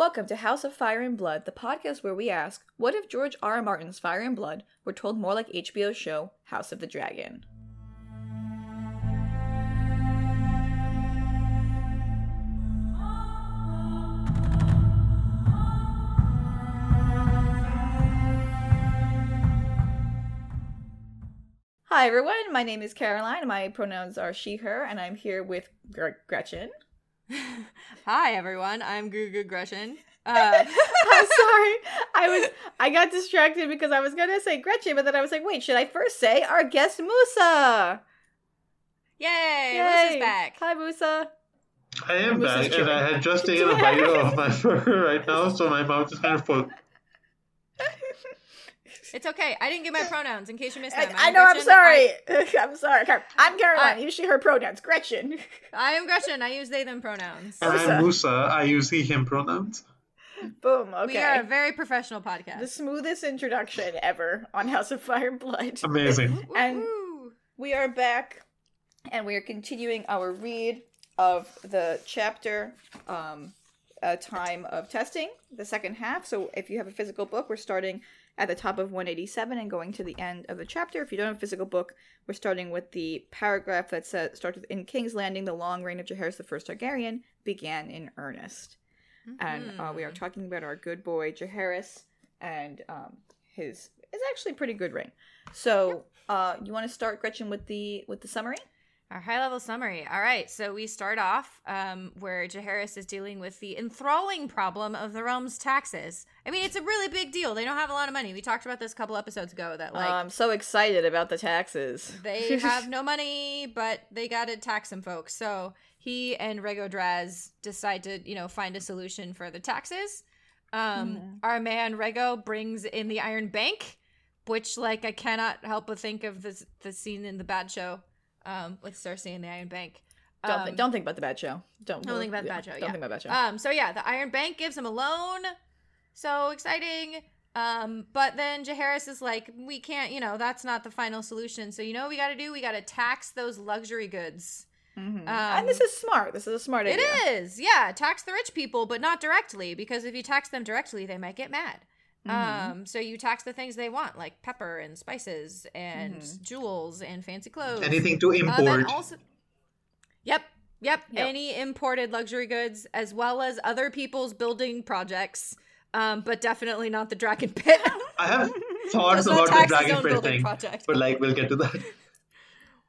Welcome to House of Fire and Blood, the podcast where we ask, what if George R. R. Martin's Fire and Blood were told more like HBO's show House of the Dragon? Hi everyone, my name is Caroline. My pronouns are she, her, and I'm here with Gretchen. Hi everyone, I'm Gugu Gretchen. Uh, I'm sorry. I was I got distracted because I was gonna say Gretchen, but then I was like, wait, should I first say our guest Musa? yay, Yay. Liz is back. Hi Musa. I am Mrs. back, Chewing. and I had just taken a bite of my burger right now, so my mouth is kind of full. It's okay. I didn't give my pronouns in case you missed I, them. I know. I'm sorry. I'm sorry. I'm Caroline. I- you she her pronouns. Gretchen. I, I am Gretchen. I use they them pronouns. And I'm Musa. I use he, him pronouns. Boom. Okay. We are a very professional podcast. the smoothest introduction ever on House of Fire and Blood. Amazing. and- Woo-hoo. We are back, and we are continuing our read of the chapter um, a time of testing, the second half. So if you have a physical book, we're starting at the top of 187 and going to the end of the chapter. If you don't have a physical book, we're starting with the paragraph that says starts with in King's Landing, the long reign of Jaehaerys the First Targaryen began in earnest. And uh, we are Mhm. talking about our good boy Jaehaerys and um, his is actually pretty good reign. So, uh, you want to start Gretchen with the with the summary? Our high level summary. All right, so we start off um, where Jaehaerys is dealing with the enthralling problem of the realm's taxes. I mean, it's a really big deal. They don't have a lot of money. We talked about this a couple episodes ago that like Oh, I'm so excited about the taxes. they have no money, but they got to tax some folks. So he and Rego Draz decide to, you know, find a solution for the taxes. Um, Mhm. Our man Rego brings in the Iron Bank, which, like, I cannot help but think of the the scene in the Bad Show um, with Cersei and the Iron Bank. don't Um, think, don't think about the bad show. Don't Don't think about the bad show, Don't yeah. think about bad show. Um, so yeah, the Iron Bank gives him a loan. So exciting. Um, but then Jaehaerys is like, we can't, you know, that's not the final solution. So you know what we got to do? We got to tax those luxury goods. Mhm. um, and this is smart. This is a smart It idea. is, yeah. Tax the rich people, but not directly, because if you tax them directly, they might get mad. Mhm. Um, so you tax the things they want, like pepper and spices and Mhm. jewels and fancy clothes. Anything to Uh, then import. also, yep, yep, Yep. Any imported luxury goods, as well as other people's building projects, um, but definitely not the Dragon Pit. I have thoughts about the Dragon Pit thing, project. but like we'll get to that.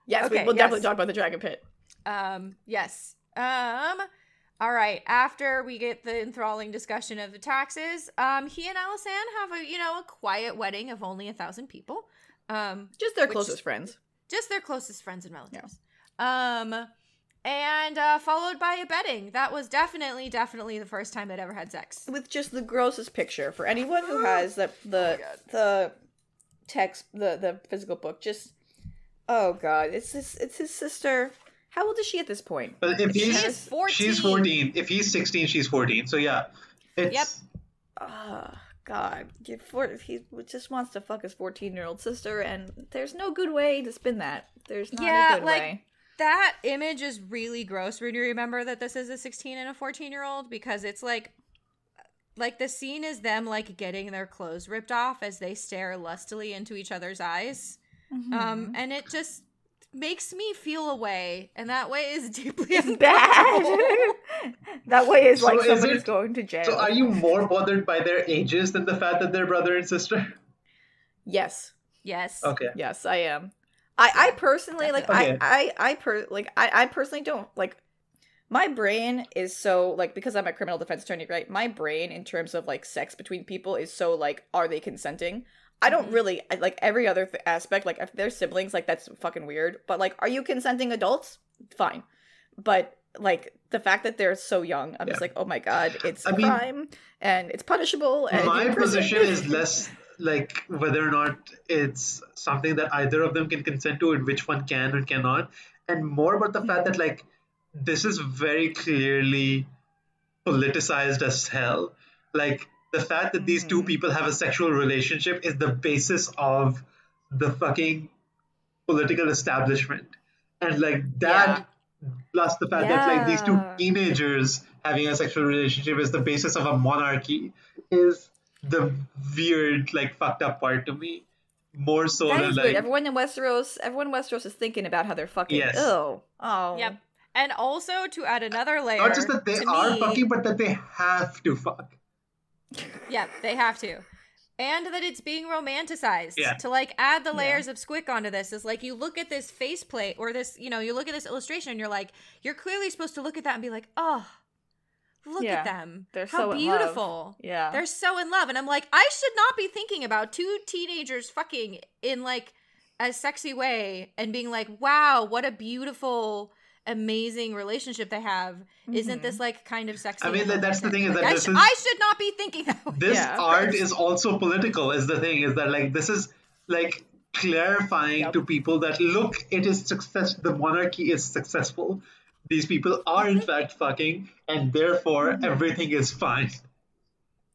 yes, we Okay, will definitely talk about the dragon pit. Um, yes. Um, all right. After we get the enthralling discussion of the taxes, um, he and Alysanne have a you know a quiet wedding of only a thousand people. Um, Just their Which- closest friends. just their closest friends and relatives. Um, and uh, followed by a bedding. That was definitely, definitely the first time they'd ever had sex. with just the grossest picture for anyone who has the the Oh the text the the physical book just oh god it's his it's his sister how old is she at this point But if She he's is 14. she's 14. If he's 16, she's 14. So yeah, it's Yep. oh god four, he just wants to fuck his 14 year old sister and there's no good way to spin that there's not Yeah, a good like- way That image is really gross when you remember that this is a 16 and a 14 year old because it's like, like the scene is them like getting their clothes ripped off as they stare lustily into each other's eyes. Mm-hmm. Um, and it just makes me feel a way, and that way is deeply it's bad that way is So like is somebody's it- going to jail So are you more bothered by their ages than the fact that they're brother and sister? yes yes. Okay. Yes, I am. I I personally like Definitely. I I I per like I I personally don't like my brain is so like because I'm a criminal defense attorney, right? My brain in terms of like sex between people is so like are they consenting? I don't really I- like every other th- aspect like if they're siblings like that's fucking weird, but like are you consenting adults? Fine. But like the fact that they're so young, I'm just like, "Oh my god, it's I a mean- crime and it's punishable." And My position is less like whether or not it's something that either of them can consent to and which one can and cannot, and more about the fact that like this is very clearly politicized as hell. Like the fact that these two Mhm. people have a sexual relationship is the basis of the fucking political establishment. And like that plus the fact that like these two teenagers having a sexual relationship is the basis of a monarchy is the weird, like fucked up part to me. More so That than is like weird. Everyone in Westeros, everyone in Westeros is thinking about how they're fucking. Yes. Ew. Oh. Yep. And also to add another layer. not just that they are me- fucking, but that they have to fuck. Yeah, they have to. And that it's being romanticized. Yeah. To like add the layers of squick onto this is like you look at this faceplate or this, you know, you look at this illustration and you're like, you're clearly supposed to look at that and be like, oh, look Yeah. at them. They're How so in love. beautiful. Yeah. They're so in love. And I'm like, I should not be thinking about two teenagers fucking in like a sexy way and being like, wow, what a beautiful, amazing relationship they have. Isn't this mm-hmm. like kind of sexy? I mean, and that- that's the thing is Like, that I, this sh- is- I should not be thinking that way. This Yeah, art is also political. Is the thing is that like this is like clarifying Yep. to people that look, it is success. The monarchy is successful. These people are Mm-hmm. in fact fucking, and therefore mm-hmm. everything is fine.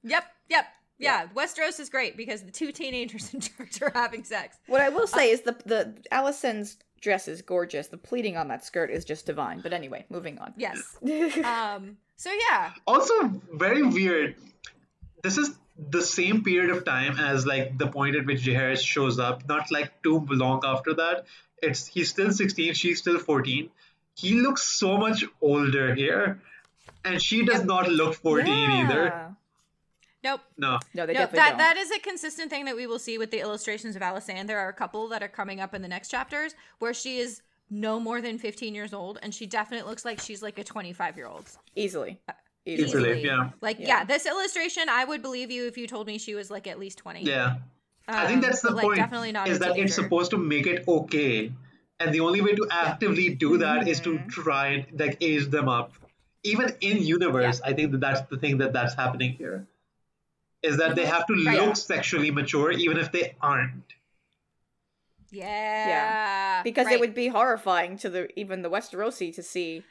Yep, yep. Yeah, Westeros is great because the two teenagers in charge are having sex. What I will say uh, is the the Alysanne's dress is gorgeous. The pleating on that skirt is just divine. But anyway, moving on. Yes. Um. So yeah. Also, very weird. This is the same period of time as like the point at which Jaehaerys shows up. Not like too long after that. It's he's still sixteen. She's still fourteen. He looks so much older here, and she does not look fourteen either. Yeah. Nope. No. No, they no, definitely that don't. that is a consistent thing that we will see with the illustrations of Alysanne. There are a couple that are coming up in the next chapters where she is no more than 15 years old and she definitely looks like she's like a 25 year old. Easily. Easily. Easily, yeah. Like yeah. Yeah. this illustration I would believe you if you told me she was like at least 20. Yeah. I think Um, that's the but, like, point. Definitely not is a that it's supposed to make it okay, and the only way to actively do that is Mm-hmm. to try and like age them up. Even in universe, I think that that's the thing that that's happening here. Is that they have to Right. look sexually mature even if they aren't. Yeah. Yeah. Because right. it would be horrifying to the even the Westerosi to see.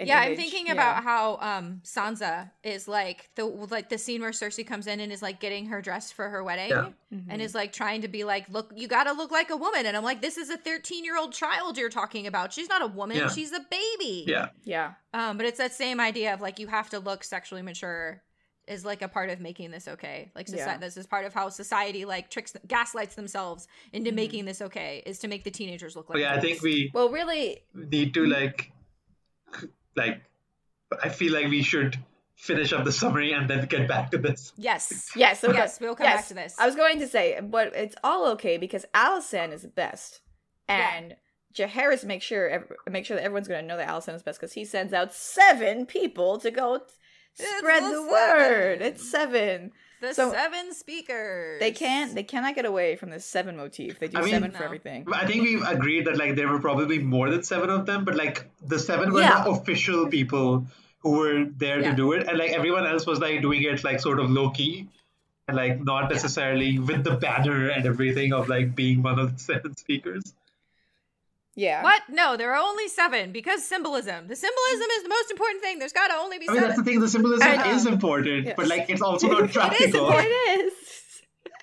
an yeah, I'm thinking Yeah. about how um Sansa is like the like the scene where Cersei comes in and is like getting her dress for her wedding Yeah. and is like trying to be like, look, you got to look like a woman, and I'm like, this is a 13 year old child you're talking about. She's not a woman, Yeah. she's a baby. Yeah. Yeah. Um, but it's that same idea of like you have to look sexually mature is like a part of making this okay. Like soci- Yeah. this is part of how society like tricks gaslights themselves into Mm-hmm. making this okay is to make the teenagers look like. But yeah, I think we Well, really, need to like like I feel like we should finish up the summary and then get back to this. Yes. yes. Okay. Yes, we'll come yes. back to this. I was going to say, but it's all okay because Alysanne is the best, and Jaehaerys make sure ev- make sure that everyone's going to know that Alysanne is best because he sends out seven people to go t- It's spread the the word. seven. It's seven. The So- seven speakers. They can't. They cannot get away from the seven motif. They do I mean- seven for everything. I think we've agreed that like there were probably more than seven of them, but like the seven were Yeah. the official people who were there Yeah. to do it, and like everyone else was like doing it like sort of low key, and like not necessarily with the banner and everything of like being one of the seven speakers. Yeah. What? No, there are only seven because symbolism. The symbolism is the most important thing. There's got to only be I mean, seven. that's the thing. The symbolism I know. is important, Yes. but like it's also not It is practical. important. It is.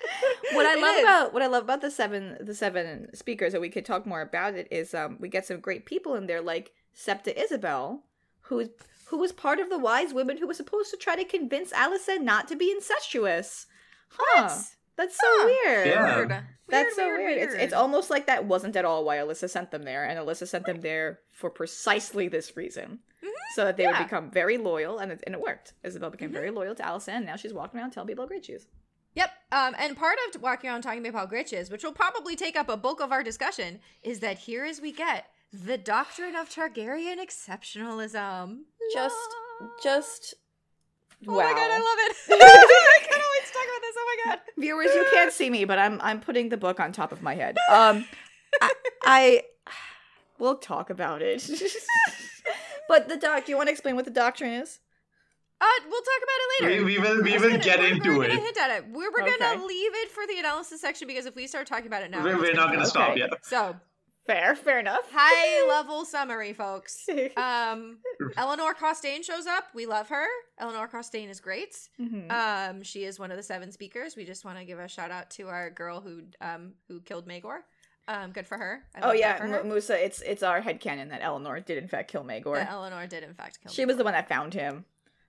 what I love about what I love about the seven the seven speakers, and we could talk more about it, is um we get some great people in there like Septa Isabel, who who was part of the wise women who was supposed to try to convince Alysanne not to be incestuous. Huh. What? That's so Huh. weird. Yeah. Weird. That's so Weird, weird. weird, It's it's almost like that wasn't at all why Alyssa sent them there, and Alyssa sent them there for precisely this reason, so that they would Mm-hmm. become very loyal, and it, and it worked. Isabel became Mm-hmm. very loyal to Alysanne, and now she's walking around telling people how great she is. Yep. Um, and part of walking around talking about how Gritch is, which will probably take up a bulk of our discussion, is that here as we get the doctrine of Targaryen exceptionalism. Just, just. Oh wow. my god, I love it. I can't wait to talk about this. Oh my god. Viewers, you can't see me, but I'm I'm putting the book on top of my head. Um, I, I we'll talk about it. but the doc, do you want to explain what the doctrine is? Uh, we'll talk about it later. We, we will we We're will gonna- get we're- into we're it. Gonna hint at it. We're, we're Okay. gonna leave it for the analysis section because if we start talking about it now, We're, we're not gonna going to stop Okay. yet. So Fair, fair enough. high level summary, folks. Um, Elinor Costayne shows up. We love her. Elinor Costayne is great. Mhm. Um, she is one of the seven speakers. We just want to give a shout out to our girl who um who killed Maegor. Um, good for her. I Oh yeah, her. M- Musa. It's it's our head headcanon that Elinor did in fact kill Maegor. that Elinor did in fact kill. she was the one that found him.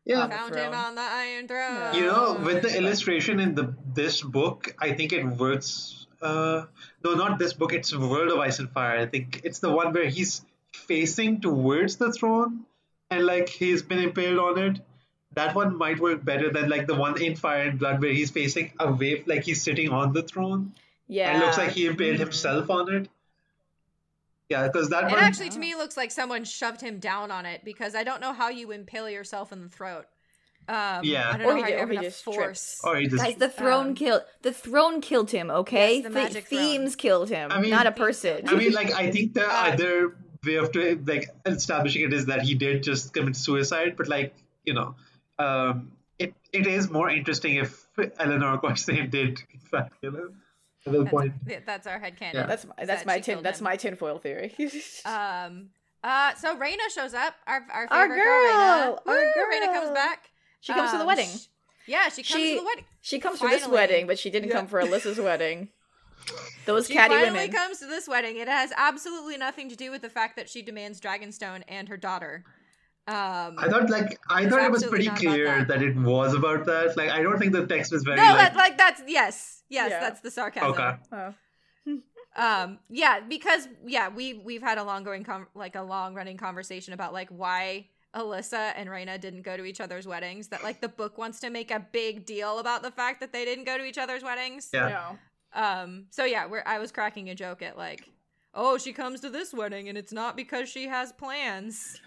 Yeah. Found him on the Iron Throne. You know, with the illustration in the this book, I think it works. Uh, no, not this book. It's World of Ice and Fire. I think it's the one where he's facing towards the throne, and like he's been impaled on it. That one might work better than like the one in Fire and Blood where he's facing away, like he's sitting on the throne, Yeah, and it looks like he impaled himself on it. Yeah, because that It one. actually, to me, looks like someone shoved him down on it because I don't know how you impale yourself in the throat. Um, Yeah. I don't Or know he how ju- you or he enough just tripped. force. or he just. Guys, the throne Um, killed the throne killed him. Okay, Yes, the The magic throne. themes killed him, I mean- not a person. I mean, like I think the Uh, other way of like establishing it is that he did just commit suicide, but like you know, um, it it is more interesting if Elinor Costayne did in fact kill him. At that That's, point, yeah, that's our headcanon. Yeah. that's my, that's that my tin killed that's him. my tinfoil theory. Um. Uh. So Rhaena shows up. Our our Our favorite girl, girl, Rhaena. our Woo, Rhaena comes back. She comes to the Um, wedding. sh- yeah, she comes She- to the wedding. She comes to this wedding, but she didn't Yeah. come for Alyssa's wedding. Those She catty finally women. comes to this wedding. It has absolutely nothing to do with the fact that she demands Dragonstone and her daughter. Um, I thought like I thought it was pretty clear that. that. it was about that. Like I don't think the text was very no, like that, like that's yes, yes, Yeah. that's the sarcasm. okay. Oh. Um, yeah, because yeah, we we've had a long going com- like a long running conversation about like why Alyssa and Rhaena didn't go to each other's weddings. That like the book wants to make a big deal about the fact that they didn't go to each other's weddings. Yeah. No. Um, so yeah, we're I was cracking a joke at like, oh, she comes to this wedding and it's not because she has plans.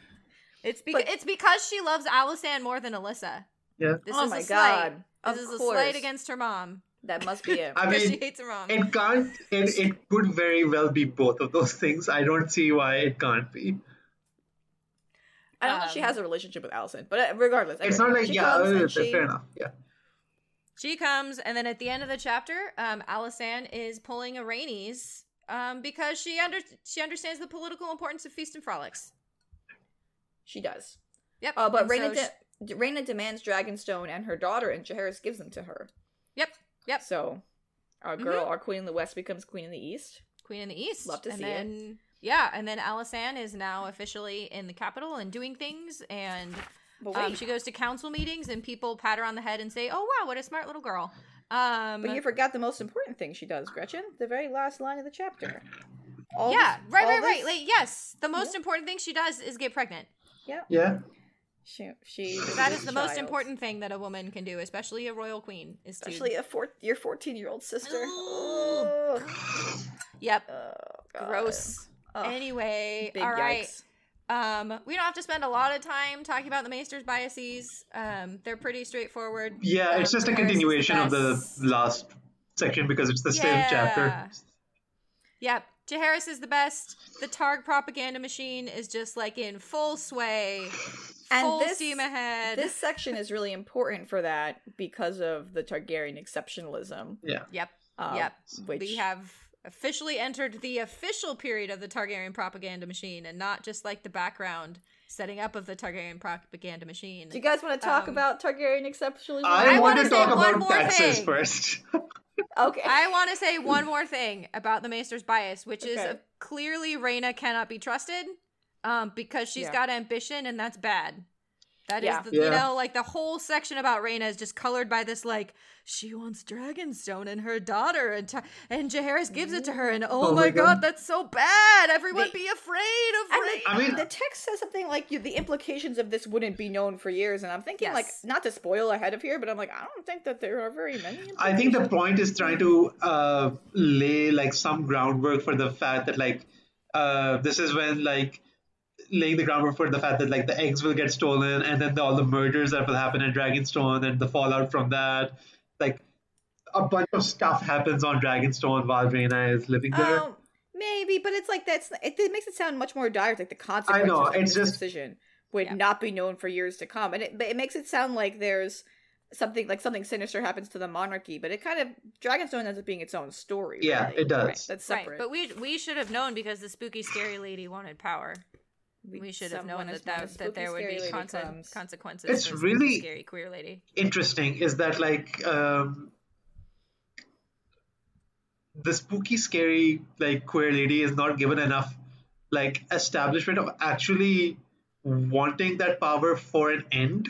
It's because it's because she loves Alysanne more than Alyssa. Yeah. This oh is my a slight. god. This of is a course. slight against her mom. That must be it. I mean, she hates her mom. it can't. It, it could very well be both of those things. I don't see why it can't be. I don't know if she um, has a relationship with Alysanne, but uh, regardless, It's not like she yeah, comes uh, and she- fair enough. Yeah. She comes, and then at the end of the chapter, um, Alysanne is pulling a Rhaenys um, because she under she understands the political importance of feast and frolics. She does. Yep. Uh, but Rhaena, so de- Rhaena demands Dragonstone and her daughter, and Jaehaerys gives them to her. yep. Yep. So, our girl, our queen in the west, becomes queen in the east. Queen in the East. Love to and see it. Then, Yeah, and then Alysanne is now officially in the capital and doing things, and But um, she goes to council meetings, and people pat her on the head and say, "Oh wow, what a smart little girl." Um, but you forgot the most important thing she does, Gretchen. The very last line of the chapter. All yeah, this- right, all right, right. this- Like, yes, the most Yeah. important thing she does is get pregnant. Yeah, Yeah. she she. That is the most important thing that a woman can do, especially a royal queen, is to. Especially a four, your fourteen year old sister. Yep. Oh, Gross. Ugh, Anyway, big all right. yikes. Um, we don't have to spend a lot of time talking about the Maester's biases. Um, they're pretty straightforward. Yeah, it's just a continuation of the last section because it's the same chapter. Yep. Jaehaerys is the best. The Targ propaganda machine is just like in full sway. And full this- steam ahead. This section is really important for that because of the Targaryen exceptionalism. Yeah. Yep. uh, yep. Which We have officially entered the official period of the Targaryen propaganda machine and not just like the background setting up of the Targaryen propaganda machine. Do you guys want to talk Um, about Targaryen exceptionalism? I, I want wanna to say talk one about more taxes thing. first. okay. I want to say one more thing about the Maester's bias, which is uh, clearly Rhaena cannot be trusted um, because she's Yeah. got ambition and that's bad. That is, Yeah. the, you know, like the whole section about Rhaena is just colored by this, like she wants Dragonstone and her daughter, and ta- and Jaehaerys gives it to her, and oh, Oh my my god, God. that's so bad! Everyone The- be afraid of And Rhaena. the, I mean- the text says something like you, the implications of this wouldn't be known for years, and I'm thinking like not to spoil ahead of here, but I'm like I don't think that there are very many. I think the point is trying to uh, lay like some groundwork for the fact that like uh, this is when like laying the groundwork for the fact that like the eggs will get stolen and then the, all the murders that will happen in Dragonstone and the fallout from that. Like a bunch of stuff happens on Dragonstone while Rhaena is living there. Um, maybe, but it's like that's it, it makes it sound much more dire. Like the consequences know, of it's this just- decision would Yeah. not be known for years to come, and it but it makes it sound like there's something like something sinister happens to the monarchy, but it kind of Dragonstone ends up being its own story. Yeah, really. it does. Right, that's Right, separate. but we we should have known because the spooky scary lady wanted power. We should have known that that, as that there would be conse- consequences. It's for really- scary queer lady. Interesting is that like um, the spooky, scary, like queer lady is not given enough like establishment of actually wanting that power for an end.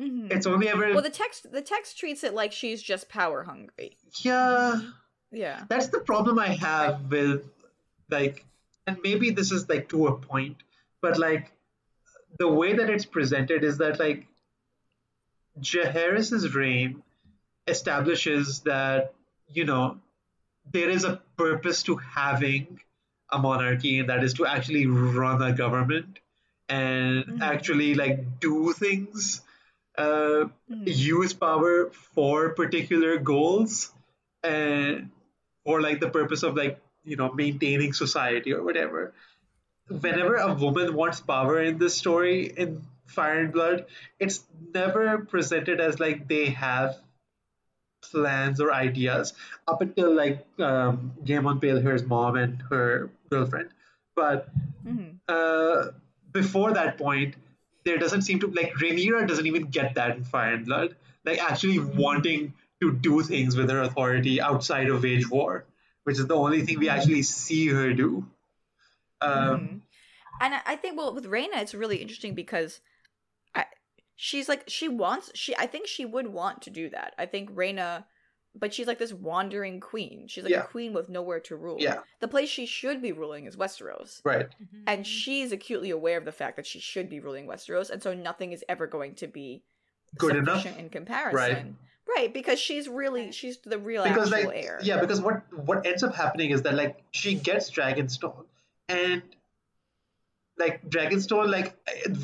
Mhm. It's only ever Well, the text the text treats it like she's just power hungry. yeah. Yeah. That's the problem I have with like, and maybe this is like to a point, but like the way that it's presented is that like Jaehaerys's reign establishes that you know there is a purpose to having a monarchy, and that is to actually run a government and Mhm. actually like do things, uh, Mhm. use power for particular goals, and or like the purpose of like you know maintaining society or whatever. Whenever a woman wants power in this story in Fire and Blood, it's never presented as like they have plans or ideas up until like um, Gaemon Palehair's mom and her girlfriend. But Mhm. uh, before that point, there doesn't seem to like Rhaenyra doesn't even get that in Fire and Blood. Like actually wanting to do things with her authority outside of wage war, which is the only thing we actually see her do. Um, Mhm. And I- I think well with Rhaena it's really interesting because I she's like she wants she I think she would want to do that. I think Rhaena but she's like this wandering queen. She's like Yeah. a queen with nowhere to rule. Yeah. The place she should be ruling is Westeros. Right. And she's acutely aware of the fact that she should be ruling Westeros, and so nothing is ever going to be Good enough. in comparison. Right. Because she's really she's the real because actual like heir. yeah because what what ends up happening is that like she gets dragonstone and like dragonstone like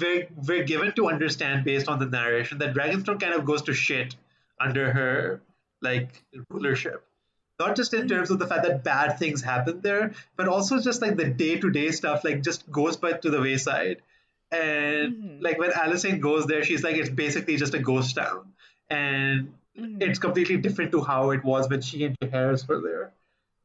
we're, we're given to understand based on the narration that dragonstone kind of goes to shit under her like rulership not just in terms of the fact that bad things happen there but also just like the day-to-day stuff like just goes by to the wayside and Mhm. like when Alysanne goes there she's like it's basically just a ghost town and Mhm. it's completely different to how it was when she and Jaehaerys were there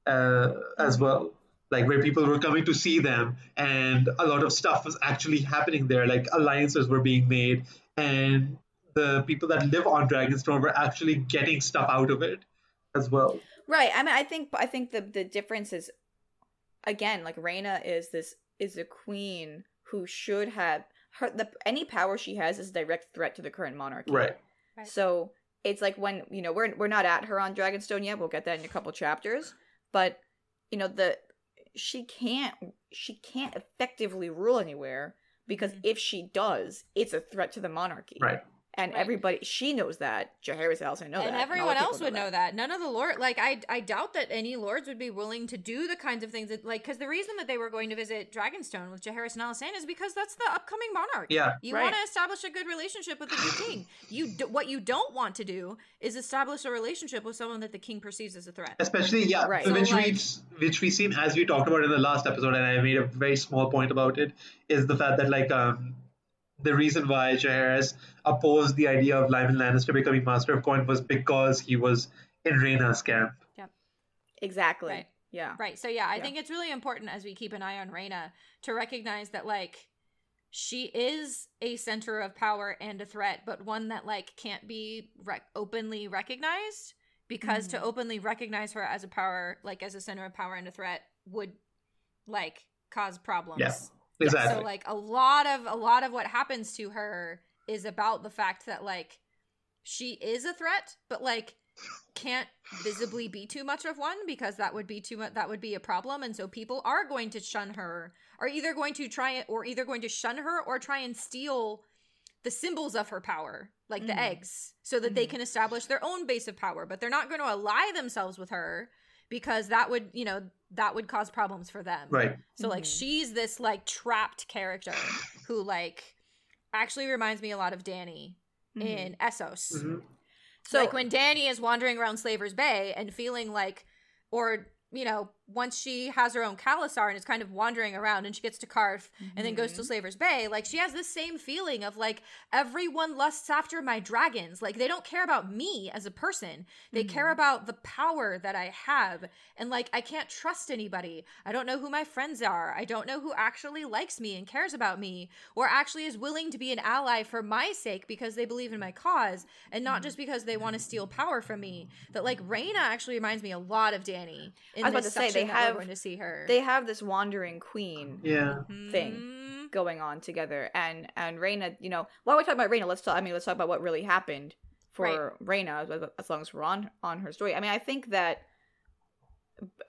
uh, as well. Like where people were coming to see them, and a lot of stuff was actually happening there. Like alliances were being made, and the people that live on Dragonstone were actually getting stuff out of it as well. Right. I mean, I think I think the the difference is again like Rhaena is this is a queen who should have her the any power she has is a direct threat to the current monarchy. Right. Right. So it's like when you know we're we're not at her on Dragonstone yet. We'll get that in a couple chapters, but you know the she can't she can't effectively rule anywhere because Mhm. if she does, it's a threat to the monarchy. Right. And Right. everybody she knows that. Jaehaerys also know that. and a lot everyone of else would know that. None of the lord, like I, I doubt that any lords would be willing to do the kinds of things that, like, because the reason that they were going to visit Dragonstone with Jaehaerys and Alysanne is because that's the upcoming monarch. Yeah. you Right. want to establish a good relationship with the new king. You, d- what you don't want to do is establish a relationship with someone that the king perceives as a threat. Especially yeah, Right. which So, we like- which we seen as we talked about in the last episode, and I made a very small point about it, is the fact that like um the reason why Jaehaerys opposed the idea of Lyman Lannister becoming Master of Coin was because he was in Rhaena's camp. Yeah, exactly. Right. Yeah. Right. So yeah, I Yeah. think it's really important as we keep an eye on Rhaena to recognize that like she is a center of power and a threat, but one that like can't be rec- openly recognized because to Mhm. openly recognize her as a power, like as a center of power and a threat, would like cause problems. Yeah. Exactly. So like a lot of a lot of what happens to her is about the fact that like she is a threat, but like can't visibly be too much of one because that would be too much that would be a problem and so people are going to shun her are either going to try it or either going to shun her or try and steal the symbols of her power like the Mhm. eggs so that they Mhm. can establish their own base of power but they're not going to ally themselves with her because that would you know that would cause problems for them right. so like Mhm. she's this like trapped character who like actually reminds me a lot of Danny Mhm. in Essos. Mhm. So like when Danny is wandering around Slaver's Bay and feeling like or you know once she has her own Khalasar and is kind of wandering around and she gets to Qarth and then goes to mm-hmm. Slaver's Bay, like she has this same feeling of like everyone lusts after my dragons. Like they don't care about me as a person. They mm-hmm. care about the power that I have. And like I can't trust anybody. I don't know who my friends are. I don't know who actually likes me and cares about me or actually is willing to be an ally for my sake because they believe in my cause and not just because they want to steal power from me. That like Rhaena actually reminds me a lot of Danny. In I was about to say, they section that we're have- going to see her. They have this wandering queen Yeah. thing Mhm. going on together, and and Rhaena, you know, while we're talking about Rhaena, let's talk. I mean, let's talk about what really happened for Rhaena, as- as long as we're on on her story. I mean, I think that.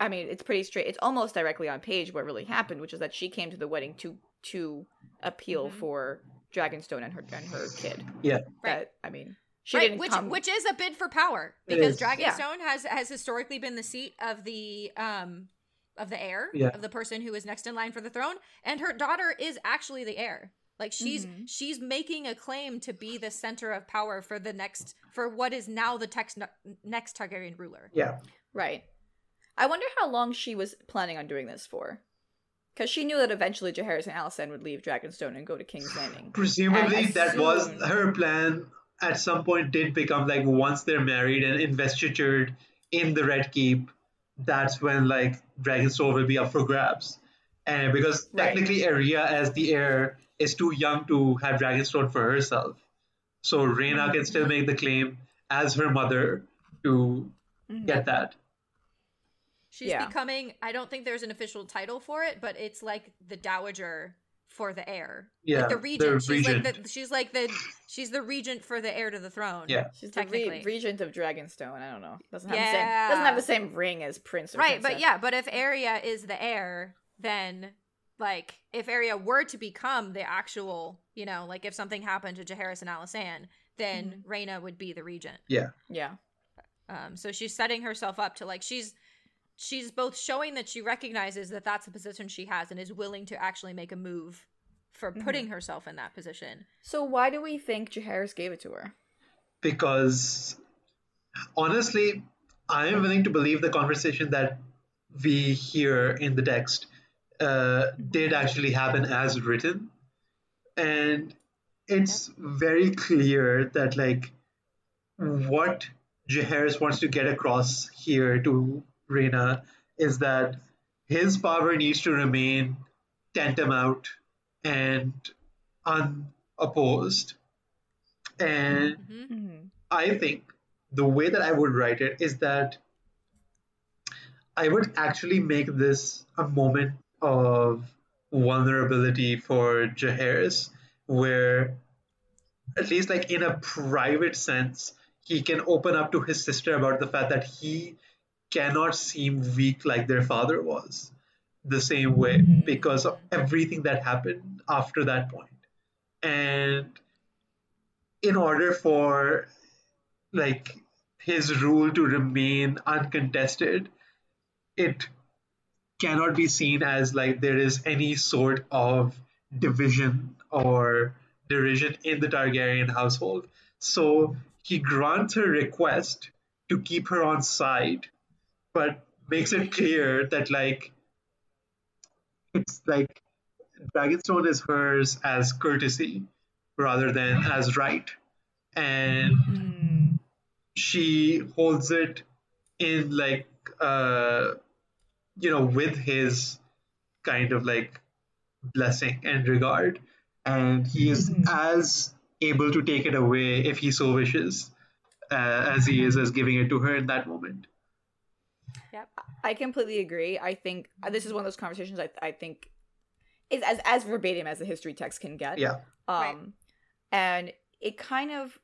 I mean, it's pretty straight. It's almost directly on page what really happened, which is that she came to the wedding to to appeal Mhm. for Dragonstone and her and her kid. Yeah. Right. That I mean, she right, didn't which come. which is a bid for power because is. Dragonstone has has historically been the seat of the um of the heir Yeah. of the person who is next in line for the throne, and her daughter is actually the heir. Like she's Mhm. she's making a claim to be the center of power for the next for what is now the text, next Targaryen ruler. Yeah. Right. I wonder how long she was planning on doing this for. Because she knew that eventually Jaehaerys and Alysanne would leave Dragonstone and go to King's Landing. Presumably, And that was her plan. At some point, did become like once they're married and investitured in the Red Keep, that's when like Dragonstone will be up for grabs. And because Right. technically, Aerea as the heir is too young to have Dragonstone for herself, so Rhaena can still make the claim as her mother to Mhm. get that. She's Yeah. becoming. I don't think there's an official title for it, but it's like the dowager for the heir. Yeah, like the the regent. she's regent. like the she's like the she's the regent for the heir to the throne. Yeah. She's the re- Technically. regent of Dragonstone. I don't know. Doesn't have the same doesn't have the same ring as Prince or Right, but yeah, but if Aerea is the heir, then like if Aerea were to become the actual, you know, like if something happened to Jaehaerys and Alysanne, then Mm-hmm. Rhaena would be the regent. Yeah. Yeah. Um, so she's setting herself up to like she's she's both showing that she recognizes that that's the position she has and is willing to actually make a move for Mm-hmm. putting herself in that position. So why do we think Jaehaerys gave it to her? because honestly, I am willing to believe the conversation that we hear in the text uh, did actually happen as written, and it's very clear that like what Jaehaerys wants to get across here to Rhaena is that his power needs to remain tantamount and unopposed. And Mhm. Mm-hmm. I think the way that I would write it is that I would actually make this a moment of vulnerability for Jaehaerys, where at least like in a private sense, he can open up to his sister about the fact that he cannot seem weak like their father was the same way mm-hmm. because of everything that happened after that point. And in order for like his rule to remain uncontested, it cannot be seen as like there is any sort of division or derision in the Targaryen household. So he grants her request to keep her on side, but makes it clear that like it's like Dragonstone is hers as courtesy rather than as right. And she holds it in like uh you know with his kind of like blessing and regard. And he is as able to take it away if he so wishes uh, as he is as giving it to her in that moment Yep. I completely agree. I think uh, this is one of those conversations I, I think is as as verbatim as the history text can get. yeah Um, Right. and it kind of,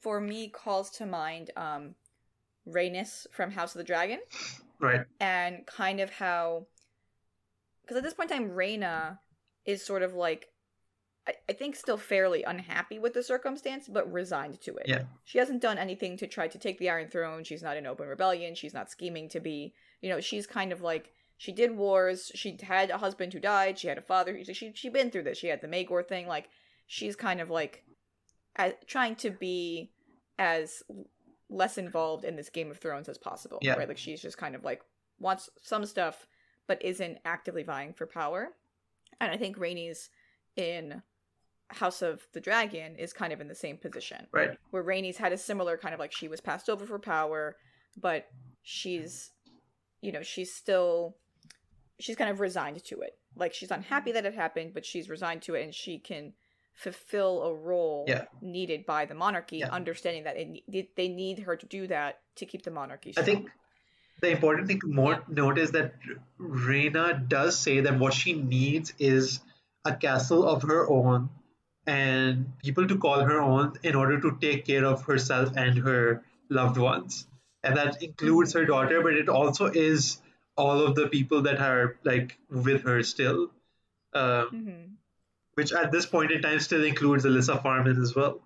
for me, calls to mind um, Rhaenys from House of the Dragon, right and kind of how, because at this point in time, Rhaena is sort of like, I, think, still fairly unhappy with the circumstance, but resigned to it. Yeah. She hasn't done anything to try to take the Iron Throne. She's not in open rebellion. She's not scheming to be. You know, she's kind of like she did wars. She had a husband who died. She had a father. She she been through this. She had the Maegor thing. Like she's kind of like as, trying to be as less involved in this Game of Thrones as possible. Yeah. Right. Like she's just kind of like wants some stuff but isn't actively vying for power. And I think Rhaenys in House of the Dragon is kind of in the same position. Right. Where Rhaenys had a similar kind of like she was passed over for power, but she's you know, she's still she's kind of resigned to it. Like she's unhappy that it happened, but she's resigned to it and she can fulfill a role Yeah. needed by the monarchy, Yeah. understanding that it, they- need her to do that to keep the monarchy I think the important thing to more note is that Rhaena does say that what she needs is a castle of her own and people to call her on in order to take care of herself and her loved ones. And that includes her daughter, but it also is all of the people that are like with her still. Um, Mhm. which at this point in time still includes Elissa Farman as well.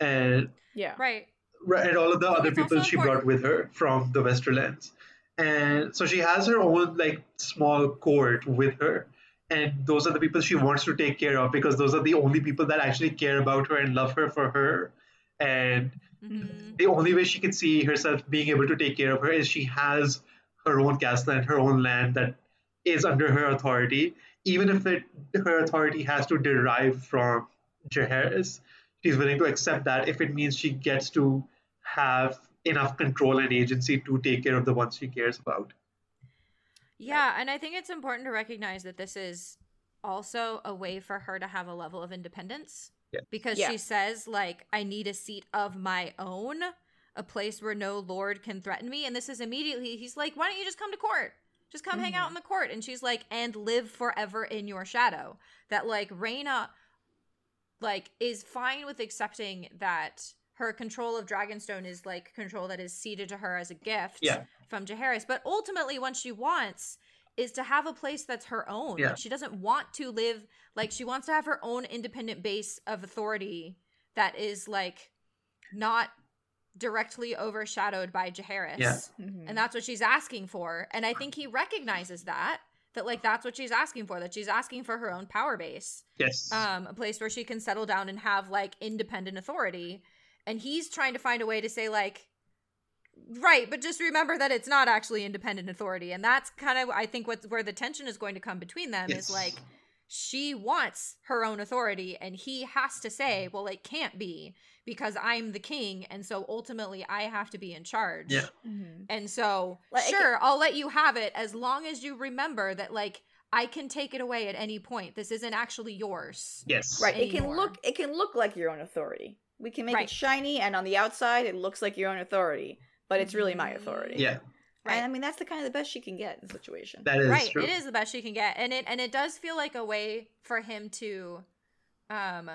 And Yeah. Right. Right, and all of the other it's people also she brought with her from the Westerlands. And so she has her own like small court with her. And those are the people she wants to take care of because those are the only people that actually care about her and love her for her. And Mhm. the only way she can see herself being able to take care of her is she has her own castle and her own land that is under her authority, even if it her authority has to derive from Jaehaerys. She's willing to accept that if it means she gets to have enough control and agency to take care of the ones she cares about. Yeah, and I think it's important to recognize that this is also a way for her to have a level of independence. Yeah. Because Yeah. she says, like, I need a seat of my own, a place where no lord can threaten me. And this is immediately, he's like, why don't you just come to court? Just come hang out mm-hmm. in the court. And she's like, and live forever in your shadow. That, like, Rhaena, like, is fine with accepting that her control of Dragonstone is, like, control that is ceded to her as a gift Yeah. from Jaehaerys. But ultimately, what she wants is to have a place that's her own. Yeah. She doesn't want to live like she wants to have her own independent base of authority that is like not directly overshadowed by Jaehaerys. Yeah. Mhm. And that's what she's asking for. And I think he recognizes that. That like that's what she's asking for. That she's asking for her own power base Yes. um, a place where she can settle down and have like independent authority. And he's trying to find a way to say like, right, but just remember that it's not actually independent authority, and that's kind of I think what's where the tension is going to come between them Yes. is like she wants her own authority, and he has to say, well, it can't be because I'm the king, and so ultimately I have to be in charge. Yeah. Mhm. And so, Like, it sure, I'll let you have it as long as you remember that, like, I can take it away at any point. This isn't actually yours. yes. Right. It can look it can look like your own authority. We can make Right. it shiny and on the outside it looks like your own authority, but it's really my authority. Yeah, Right. And I mean that's the kind of the best she can get in the situation. that is right true. it is the best she can get and it and it does feel like a way for him to um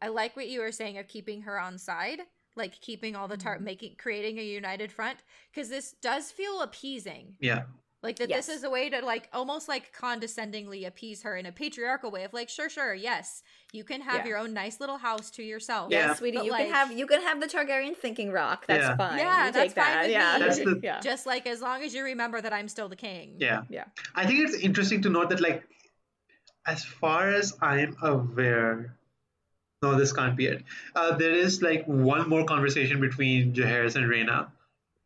i like what you were saying of keeping her on side like keeping all the tar Mhm. making creating a united front because this does feel appeasing Yeah. Like that Yes. this is a way to like almost like condescendingly appease her in a patriarchal way of like sure sure yes you can have Yeah. your own nice little house to yourself yeah, Yeah. sweetie, you like- can have you can have the Targaryen thinking rock. That's Yeah. fine. Yeah, you that's take that. fine with yeah, me. That's the- yeah. just like as long as you remember that i'm still the king Yeah. Yeah. I think it's interesting to note that, like, as far as I'm aware, no, this can't be it. Uh, there is like one more conversation between Jaehaerys and Rhaena,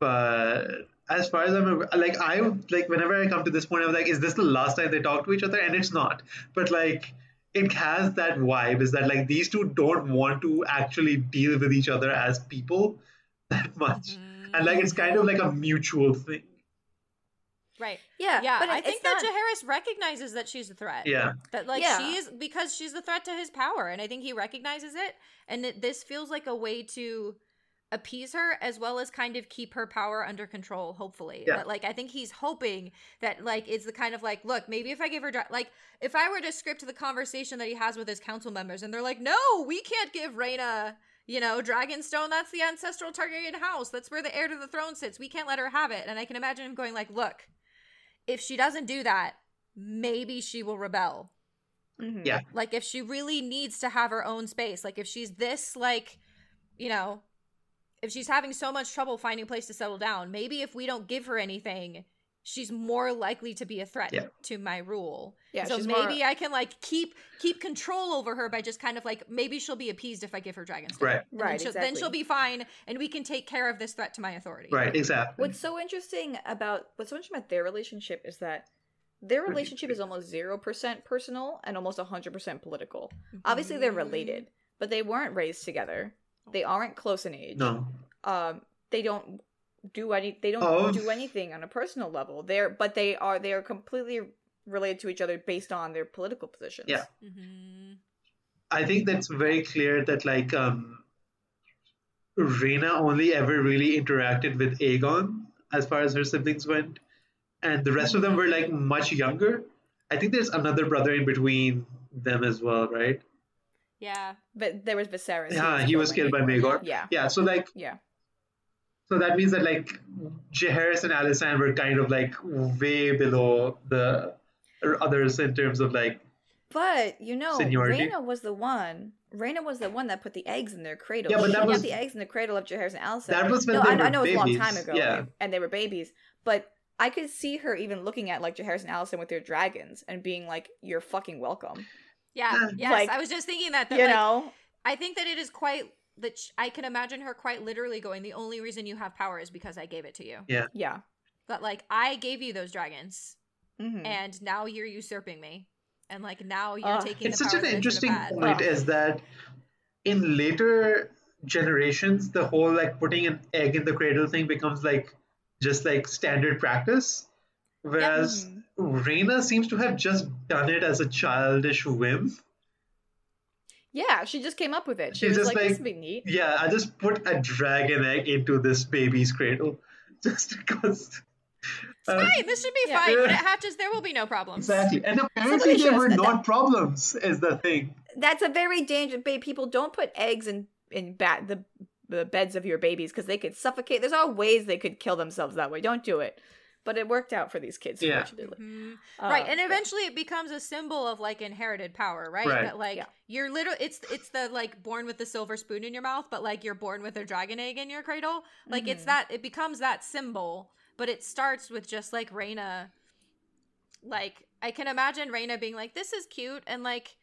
but as far as I'm aware, like, I would- like whenever I come to this point, I'm like, is this the last time they talk to each other? And it's not. But like, it has that vibe. Is that like these two don't want to actually deal with each other as people that much, Mhm. and like it's kind of like a mutual thing. right Yeah, yeah but i think it's that not- Jaehaerys recognizes that she's a threat Yeah. that like Yeah. she is because she's the threat to his power and i think he recognizes it and it, this feels like a way to appease her as well as kind of keep her power under control hopefully Yeah. that like i think he's hoping that like it's the kind of like look maybe if i give her dra- like if i were to script the conversation that he has with his council members and they're like no we can't give Rhaena you know dragonstone that's the ancestral targaryen house that's where the heir to the throne sits we can't let her have it and i can imagine him going like look if she doesn't do that maybe she will rebel Mhm. Yeah. like if she really needs to have her own space like if she's this like you know if she's having so much trouble finding a place to settle down maybe if we don't give her anything she's more likely to be a threat Yeah. to my rule. Yeah, so maybe more- I can like keep keep control over her by just kind of like maybe she'll be appeased if I give her dragon Stone. Right. And Right, Then she'll, then she'll be fine, and we can take care of this threat to my authority. Right, exactly. What's so interesting about what's so interesting about their relationship is that their relationship is almost zero percent personal and almost hundred percent political. Mm-hmm. Obviously, they're related, but they weren't raised together. They aren't close in age. no. Um, they don't do any. They don't Oh. do anything on a personal level. They're but they are they are completely related to each other based on their political positions. Yeah. Mm-hmm. I think that's very clear that like um Rhaena only ever really interacted with Aegon as far as her siblings went. And the rest of them were like much younger. I think there's another brother in between them as well, right? Yeah. But there was Viserys. Yeah, he was killed by Maegor. Yeah. Yeah, so like Yeah. so that means that like Jaehaerys and Alysanne were kind of like way below the others in terms of like But you know, Seniority. Rhaena was the one. Rhaena was the one that put the eggs in their cradle. Yeah, but she that got was- the eggs in the cradle of Jaehaerys and Alysanne. That was when no, they I, were I know it's a long time ago, yeah. and they were babies. But I could see her even looking at like Jaehaerys and Alysanne with their dragons and being like, "You're fucking welcome." Yeah. Yeah. Yes. Like, I was just thinking that. that you like, know, I think that it is quite that sh- I can imagine her quite literally going. The only reason you have power is because I gave it to you. yeah. Yeah. But like I gave you those dragons, Mhm. and now you're usurping me, and like now you're Uh, taking. it's the such an that I should have interesting point Oh. is that in later generations the whole like putting an egg in the cradle thing becomes like just like standard practice whereas Mhm. Rhaena seems to have just done it as a childish whim Yeah, she just came up with it. She She's was just like, "This like- would be neat." yeah i just put a dragon egg into this baby's cradle just because uh, Fine, this should be Yeah. fine. When it hatches, there will be no problems. exactly and apparently there were not problems is the thing That's a very dangerous. Babe, people don't put eggs in in bat the the beds of your babies because they could suffocate. There's all ways they could kill themselves that way. Don't do it. But it worked out for these kids, Yeah. fortunately. Mhm. Uh, right, and but- eventually it becomes a symbol of like inherited power, right? Right. That like Yeah. you're literally it's it's the like born with the silver spoon in your mouth, but like you're born with a dragon egg in your cradle. Like it's Mhm. that it becomes that symbol, but it starts with just like Rhaena Like I can imagine Rhaena being like, "This is cute," and like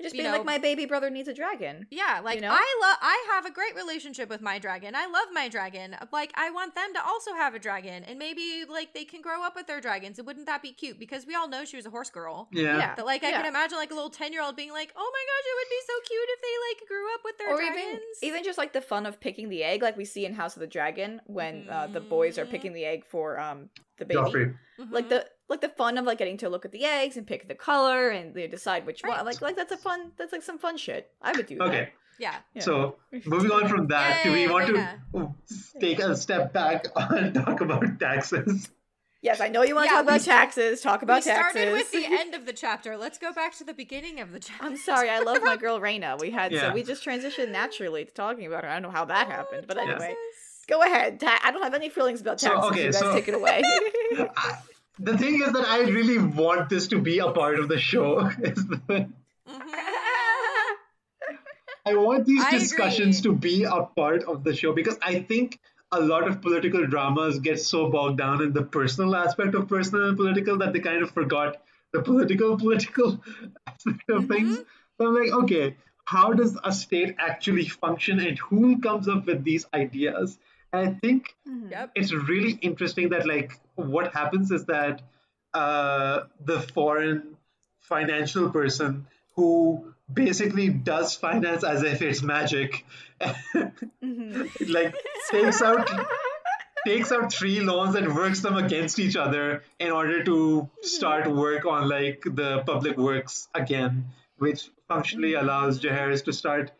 just you being know- like, my baby brother needs a dragon. yeah, like know? I love I have a great relationship with my dragon. I love my dragon. Like I want them to also have a dragon, and maybe like they can grow up with their dragons. And wouldn't that be cute? Because we all know she was a horse girl. yeah, Yeah. But like I Yeah. can imagine like a little ten year old being like, "Oh my gosh, it would be so cute if they like grew up with their or dragons." even even just like the fun of picking the egg, like we see in House of the Dragon when uh, the boys are picking the egg for um the baby. Joffrey. Like the like the fun of like getting to look at the eggs and pick the color and they decide which Right. one. Like like that's a fun. That's like some fun shit. I would do that. okay yeah, Yeah. So moving on from that, do we want Rhaena. to take a step back and talk about taxes? Yes, I know you want to Yeah, talk about we- taxes. Talk about we started with the end of the chapter. Let's go back to the beginning of the chapter. I'm sorry, I love my girl Rhaena. We had Yeah. so we just transitioned naturally to talking about her. I don't know how that oh, happened, but anyway, Taxes. go ahead. Ta- I don't have any feelings about So, taxes. okay, you guys so- take it away. I, the thing is that I really want this to be a part of the show. Is the, Mhm. I want these I discussions agree. to be a part of the show because I think a lot of political dramas get so bogged down in the personal aspect of personal and political that they kind of forgot the political political aspect of things. So I'm like, okay, how does a state actually function and who comes up with these ideas? And I think Yep. it's really interesting that like what happens is that uh, the foreign financial person who basically does finance as if it's magic Mhm. like takes out takes out three loans and works them against each other in order to start work on like the public works again which functionally allows Jaehaerys to start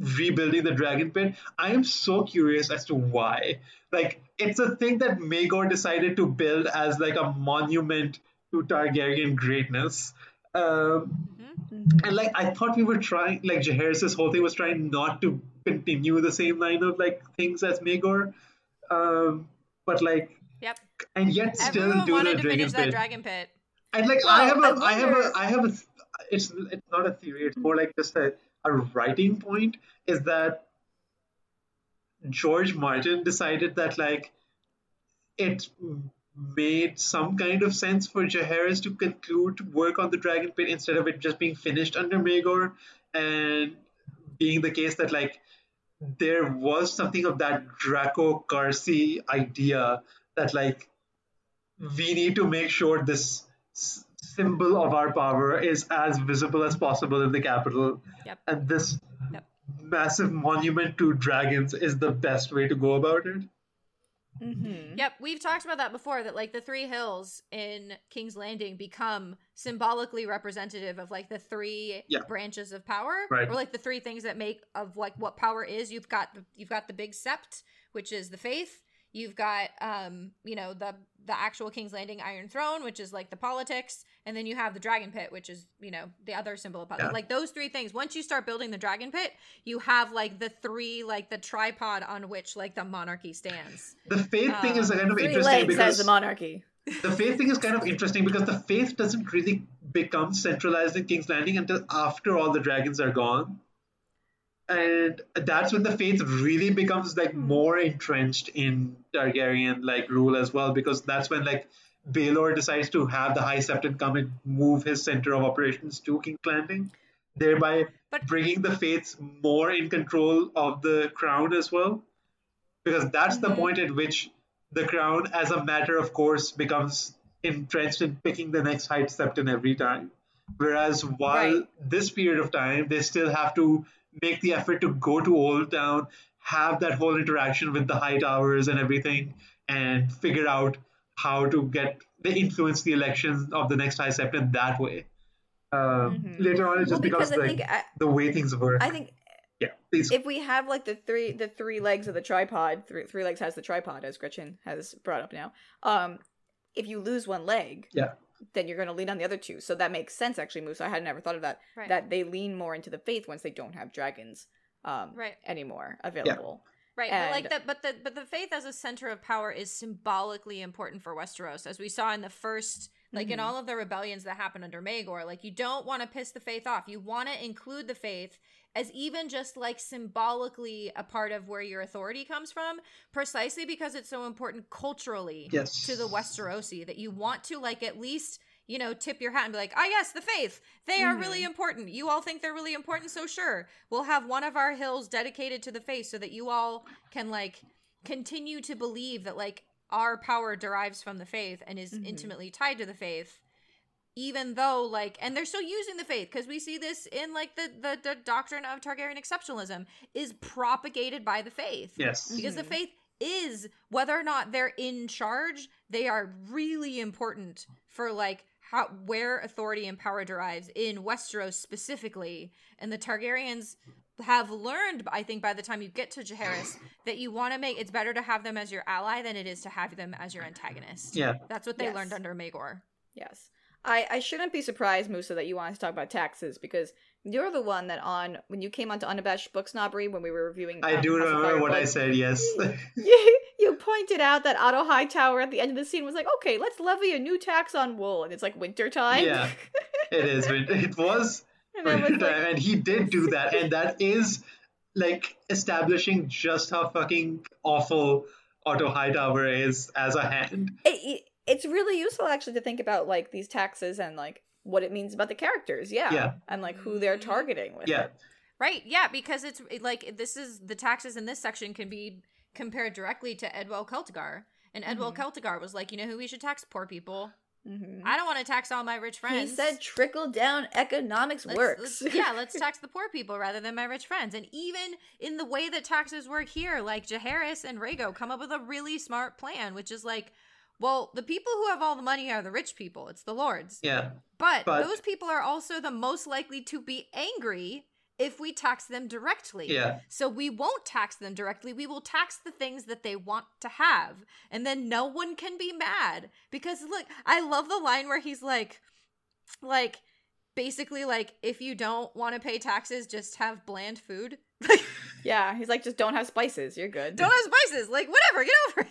rebuilding the dragon pit i am so curious as to why like it's a thing that Maegor decided to build as like a monument to Targaryen greatness um, Mhm. and like I thought we were trying, like Jaehaerys' whole thing was trying not to continue the same line of like things as Maegor, um, but like Yep. and yet still Everyone do wanted the to finish dragon that pit. dragon pit. And like Well, I have a, I I, have a, I have a, it's it's not a theory. It's more like just a a writing point. Is that George Martin decided that like it made some kind of sense for Jaehaerys to conclude work on the Dragon Pit instead of it just being finished under Maegor, and being the case that like there was something of that Draco Carsey idea that like we need to make sure this symbol of our power is as visible as possible in the capital, Yep. and this Yep. massive monument to dragons is the best way to go about it. Mm-hmm. Yep, we've talked about that before. That like the three hills in King's Landing become symbolically representative of like the three Yeah. branches of power, Right. or like the three things that make of like what power is. You've got the, you've got the big sept, which is the faith. You've got um you know the the actual King's Landing Iron Throne, which is like the politics, and then you have the Dragon Pit, which is you know the other symbol of power. Yeah. Like those three things. Once you start building the Dragon Pit, you have like the three like the tripod on which like the monarchy stands. The faith thing is Um, kind of Three interesting legs because the monarchy. the faith thing is kind of interesting because the faith doesn't really become centralized in King's Landing until after all the dragons are gone. And that's when the faith really becomes like more entrenched in Targaryen like rule as well, because that's when like Baelor decides to have the High Septon come and move his center of operations to King's Landing, thereby But- bringing the faiths more in control of the crown as well. Because that's the Mhm. point at which the crown, as a matter of course, becomes entrenched in picking the next High Septon every time. Whereas while Right. this period of time, they still have to make the effort to go to Oldtown, have that whole interaction with the Hightowers and everything, and figure out how to get they influence the election of the next High Septon that way. Um, Mhm. Later on, it just Well, because like I, the way things work. I think yeah, please. if we have like the three the three legs of the tripod, three, three legs has the tripod, as Gretchen has brought up now. Um, if you lose one leg, Yeah. Then you're going to lean on the other two. So that makes sense, actually, Moose. I had never thought of that. Right. That they lean more into the faith once they don't have dragons, um, Right. anymore available. Right, but like that, but the but the faith as a center of power is symbolically important for Westeros, as we saw in the first, like in Mhm. all of the rebellions that happened under Maegor. Like you don't want to piss the faith off. You want to include the faith as even just like symbolically a part of where your authority comes from, precisely because it's so important culturally Yes. to the Westerosi that you want to like at least you know tip your hat and be like ah yes the faith. They are really important. You all think they're really important? So sure. We'll have one of our hills dedicated to the faith so that you all can like continue to believe that like our power derives from the faith and is Mhm. intimately tied to the faith even though like and they're still using the faith because we see this in like the, the the doctrine of targaryen exceptionalism is propagated by the faith yes. because the Mhm. faith is whether or not they're in charge they are really important for like how where authority and power derives in westeros specifically and the targaryens have learned i think by the time you get to Jaehaerys that you want to make it's better to have them as your ally than it is to have them as your antagonist Yeah. that's what they Yes. learned under Maegor. Yes. I, I shouldn't be surprised, Musa, that you want to talk about taxes because you're the one that on when you came onto Unabashed Book Snobbery when we were reviewing. I um, do remember what I said, yes. you, you pointed out that Otto Hightower at the end of the scene was like, okay, let's levy a new tax on wool. And it's like winter time. Yeah. it is. It was and was Right, like, and he did do that and that is like establishing just how fucking awful Otto Hightower is as a hand. it- it's really useful actually to think about like these taxes and like what it means about the characters. Yeah. Yeah. And like who they're Mhm. targeting with Yeah. it. Right, yeah, because it's like this is the taxes in this section can be compared directly to Edwell Celtigar. And Edwell Mhm. Celtigar was like, you know who we should tax? Poor people. Mhm. I don't want to tax all my rich friends. He said trickle down economics Let's- works. let's- yeah, let's tax the poor people rather than my rich friends. And even in the way that taxes work here, like Jaehaerys and Rego come up with a really smart plan, which is like, well, the people who have all the money are the rich people. It's the lords. Yeah. But, But- those people are also the most likely to be angry if we tax them directly. Yeah. So we won't tax them directly. We will tax the things that they want to have. And then no one can be mad. Because look, I love the line where he's like like basically like if you don't want to pay taxes, just have bland food. Like Yeah, he's like, just don't have spices. You're good. don't have spices. Like whatever, get over it.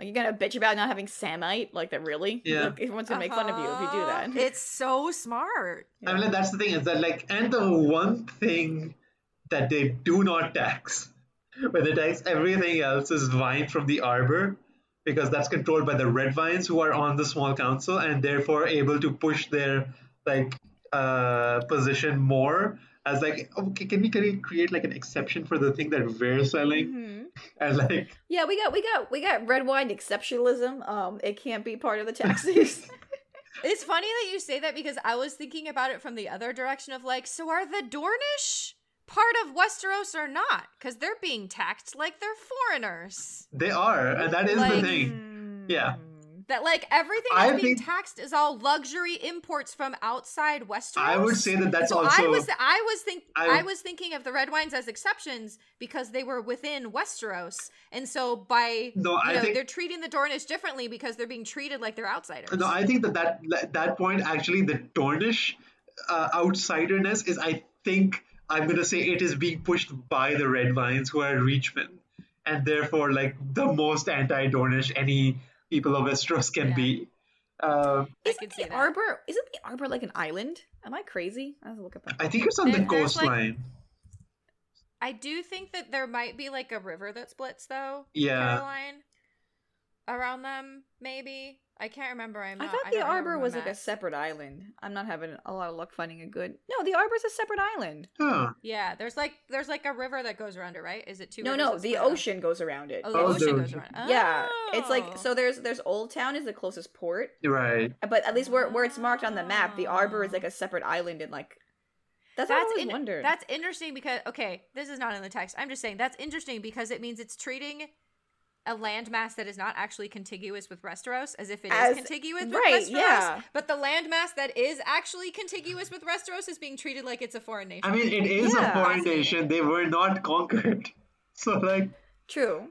Like you're gonna bitch about not having samite? Like that really? Yeah. Like, everyone's gonna make fun of you if you do that. Uh-huh. It's so smart. I mean, like, that's the thing is that like, and the one thing that they do not tax, but they tax everything else is wine from the arbor, because that's controlled by the Redwynes who are on the small council and therefore able to push their like uh position more as like okay can we create like an exception for the thing that we're selling Mhm. and like Yeah, we got we got we got Redwyne exceptionalism. Um, it can't be part of the taxes. It's funny that you say that because I was thinking about it from the other direction of like, so are the Dornish part of Westeros or not? Because they're being taxed like they're foreigners. they are and that is the Like- thing Yeah. That like everything I that's being think- taxed is all luxury imports from outside Westeros. i would say that that's so also I was I was think I- I, was thinking of the Redwynes as exceptions because they were within Westeros, and so by No, you I know think- they're treating the Dornish differently because they're being treated like they're outsiders. No, I think that that that point actually the Dornish uh, outsiderness is I think I'm gonna say it is being pushed by the Redwynes who are Reachmen, and therefore like the most anti-Dornish any people of Westeros can Yeah. be. Um, Isn't the that. arbor? Isn't the arbor like an island? Am I crazy? I have to look up. I think it's on the There- there's, like- coastline. I do think that there might be like a river that splits though. yeah, Caroline around them, maybe. I can't remember. I'm I not, thought I the arbor was like a separate island. I'm not having a lot of luck finding a good. No, the arbor's a separate island. huh. Yeah, there's like there's like a river that goes around it, right? Is it two? no, no, the split up? ocean goes around it. Oh, the Oh, ocean the goes ocean. around. yeah, it's like Oh. so. There's there's Oldtown is the closest port, right. but at least where where it's marked on the map, the arbor is like a separate oh. island and like. That's, what I That's always in- wondered. that's interesting because okay, this is not in the text. I'm just saying that's interesting because it means it's treating a landmass that is not actually contiguous with Westeros as if it is As- contiguous with right, Westeros. yeah. But the landmass that is actually contiguous with Westeros is being treated like it's a foreign nation. I mean, it is Yeah. a foreign nation. They were not conquered, so like true.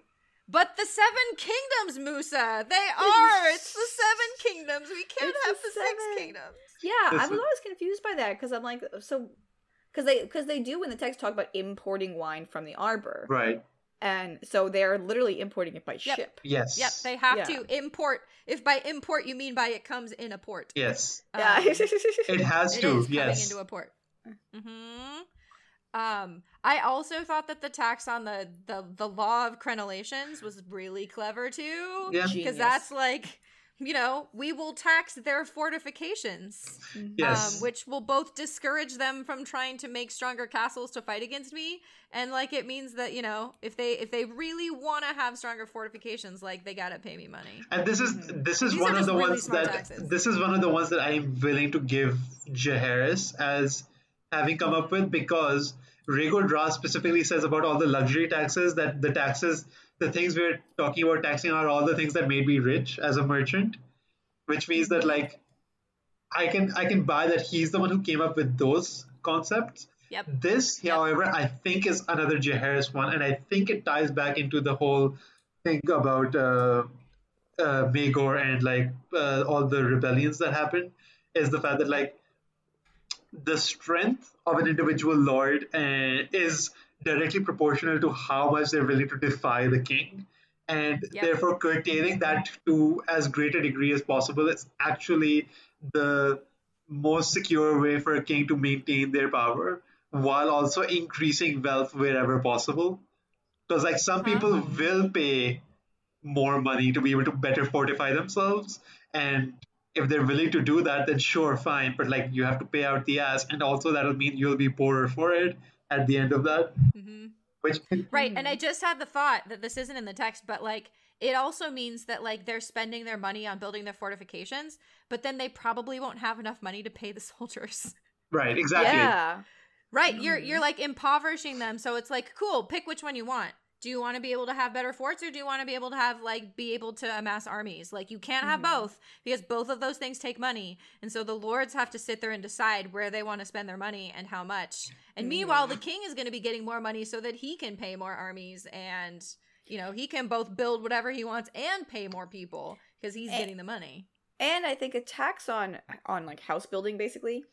But the Seven Kingdoms, Musa, they are. It's the Seven Kingdoms. We can't It's have the, Six. Kingdoms. Yeah, I was always confused by that because I'm like, so, because they because they do in the text talk about importing wine from the arbor, right. And so they're literally importing it by Yep. ship. Yes. Yep, they have Yeah. to import. If by import you mean by it comes in a port. Yes. Yeah, Um, It has It to. is coming yes. into a port. hmm Um, I also thought that the tax on the the the law of crenellations was really clever too. Yeah. because that's like, you know, we will tax their fortifications, Yes. um, which will both discourage them from trying to make stronger castles to fight against me, and like it means that you know if they if they really want to have stronger fortifications, like they gotta pay me money. And this is Mhm. this is These one of the really ones that taxes. this is one of the ones that I am willing to give Jaehaerys as having come up with because Rego Draz specifically says about all the luxury taxes that the taxes the things we're talking about taxing are all the things that made me rich as a merchant, which means that like I can I can buy that he's the one who came up with those concepts. Yep. This, Yep. however, I think is another Jaehaerys one, and I think it ties back into the whole thing about uh, uh, Maegor and like uh, all the rebellions that happened. Is the fact that like the strength of an individual lord uh, is directly proportional to how much they're willing to defy the king, and Yep. therefore curtailing that to as great a degree as possible is actually the most secure way for a king to maintain their power while also increasing wealth wherever possible. Because like some people Uh-huh. will pay more money to be able to better fortify themselves, and if they're willing to do that, then sure, fine. But like you have to pay out the ass, and also that'll mean you'll be poorer for it at the end of that. hmm Which Right, and I just had the thought that this isn't in the text, but like it also means that like they're spending their money on building their fortifications, but then they probably won't have enough money to pay the soldiers. right, exactly. Yeah, right, you're you're like impoverishing them, so it's like cool, pick which one you want. Do you want to be able to have better forts or do you want to be able to have like be able to amass armies? Like you can't have Mhm. both because both of those things take money. And so the lords have to sit there and decide where they want to spend their money and how much. And meanwhile, the king is going to be getting more money so that he can pay more armies and you know, he can both build whatever he wants and pay more people because he's Eh. getting the money. and I think a tax on on like house building basically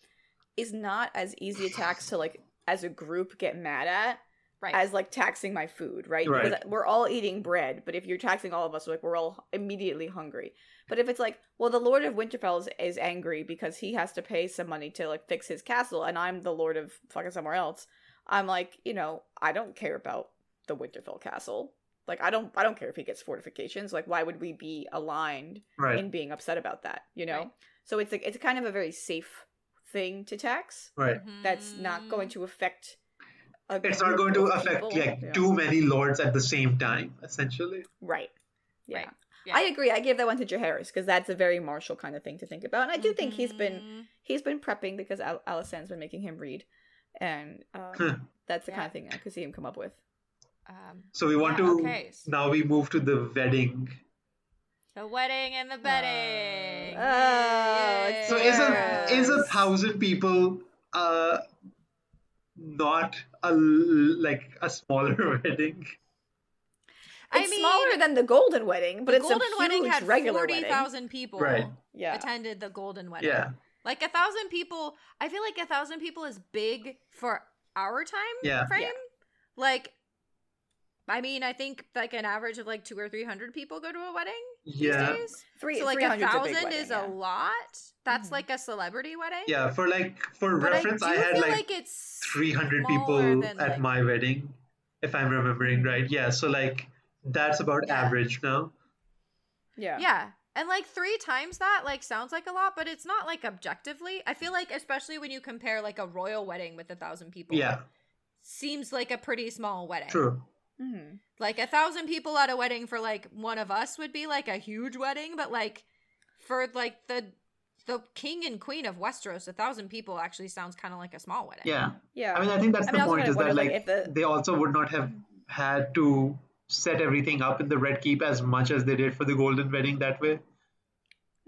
is not as easy a tax to like as a group get mad at Right. as like taxing my food, right? Right. Because we're all eating bread, but if you're taxing all of us, like we're all immediately hungry. But if it's like, well, the Lord of Winterfell is, is angry because he has to pay some money to like fix his castle, and I'm the Lord of fucking somewhere else. I'm like, you know, I don't care about the Winterfell castle. Like I don't I don't care if he gets fortifications. Like why would we be aligned Right. in being upset about that? You know. Right. So it's like it's kind of a very safe thing to tax. Right. Mm-hmm. That's not going to affect. A It's not going to affect people. like Yeah. too many lords at the same time, essentially. Right. Yeah. Right. Yeah. I agree. I give that one to Jaehaerys because that's a very martial kind of thing to think about, and I do think he's been Mhm. he's been prepping because Al- Alysanne's been making him read, and um, Huh. that's the Yeah. kind of thing I could see him come up with. Um, So we want Yeah, to okay. now we move to the wedding. the wedding and the bedding. Oh, it's So is a is a thousand people uh not a l- like a smaller wedding? I It's mean, smaller than the Golden Wedding, but the it's golden a huge wedding had regular forty people Right. Yeah, attended the golden wedding. Yeah. Like a thousand people, I feel like a thousand people is big for our time Yeah. frame. Yeah. Like, I mean, I think like an average of like two or three hundred people go to a wedding Yeah. these days. three. so like a 300's big thousand wedding, is yeah. a lot. That's Mhm. like a celebrity wedding. Yeah, for like for But reference, I I, had like, like, it's 300 people at like- my wedding, if I'm remembering Mhm. right. Yeah, so like that's about Yeah. average now. Yeah, Yeah. And like three times that like sounds like a lot, but it's not like objectively. I feel like especially when you compare like a royal wedding with a thousand people. Yeah, Seems like a pretty small wedding. true. Mhm. Like a thousand people at a wedding for like one of us would be like a huge wedding, but like for like the the king and queen of Westeros, a thousand people actually sounds kind of like a small wedding. Yeah. yeah. I mean, I think that's I the was point is that like, like if the- they also would not have had to set everything up in the Red Keep as much as they did for the Golden Wedding that way.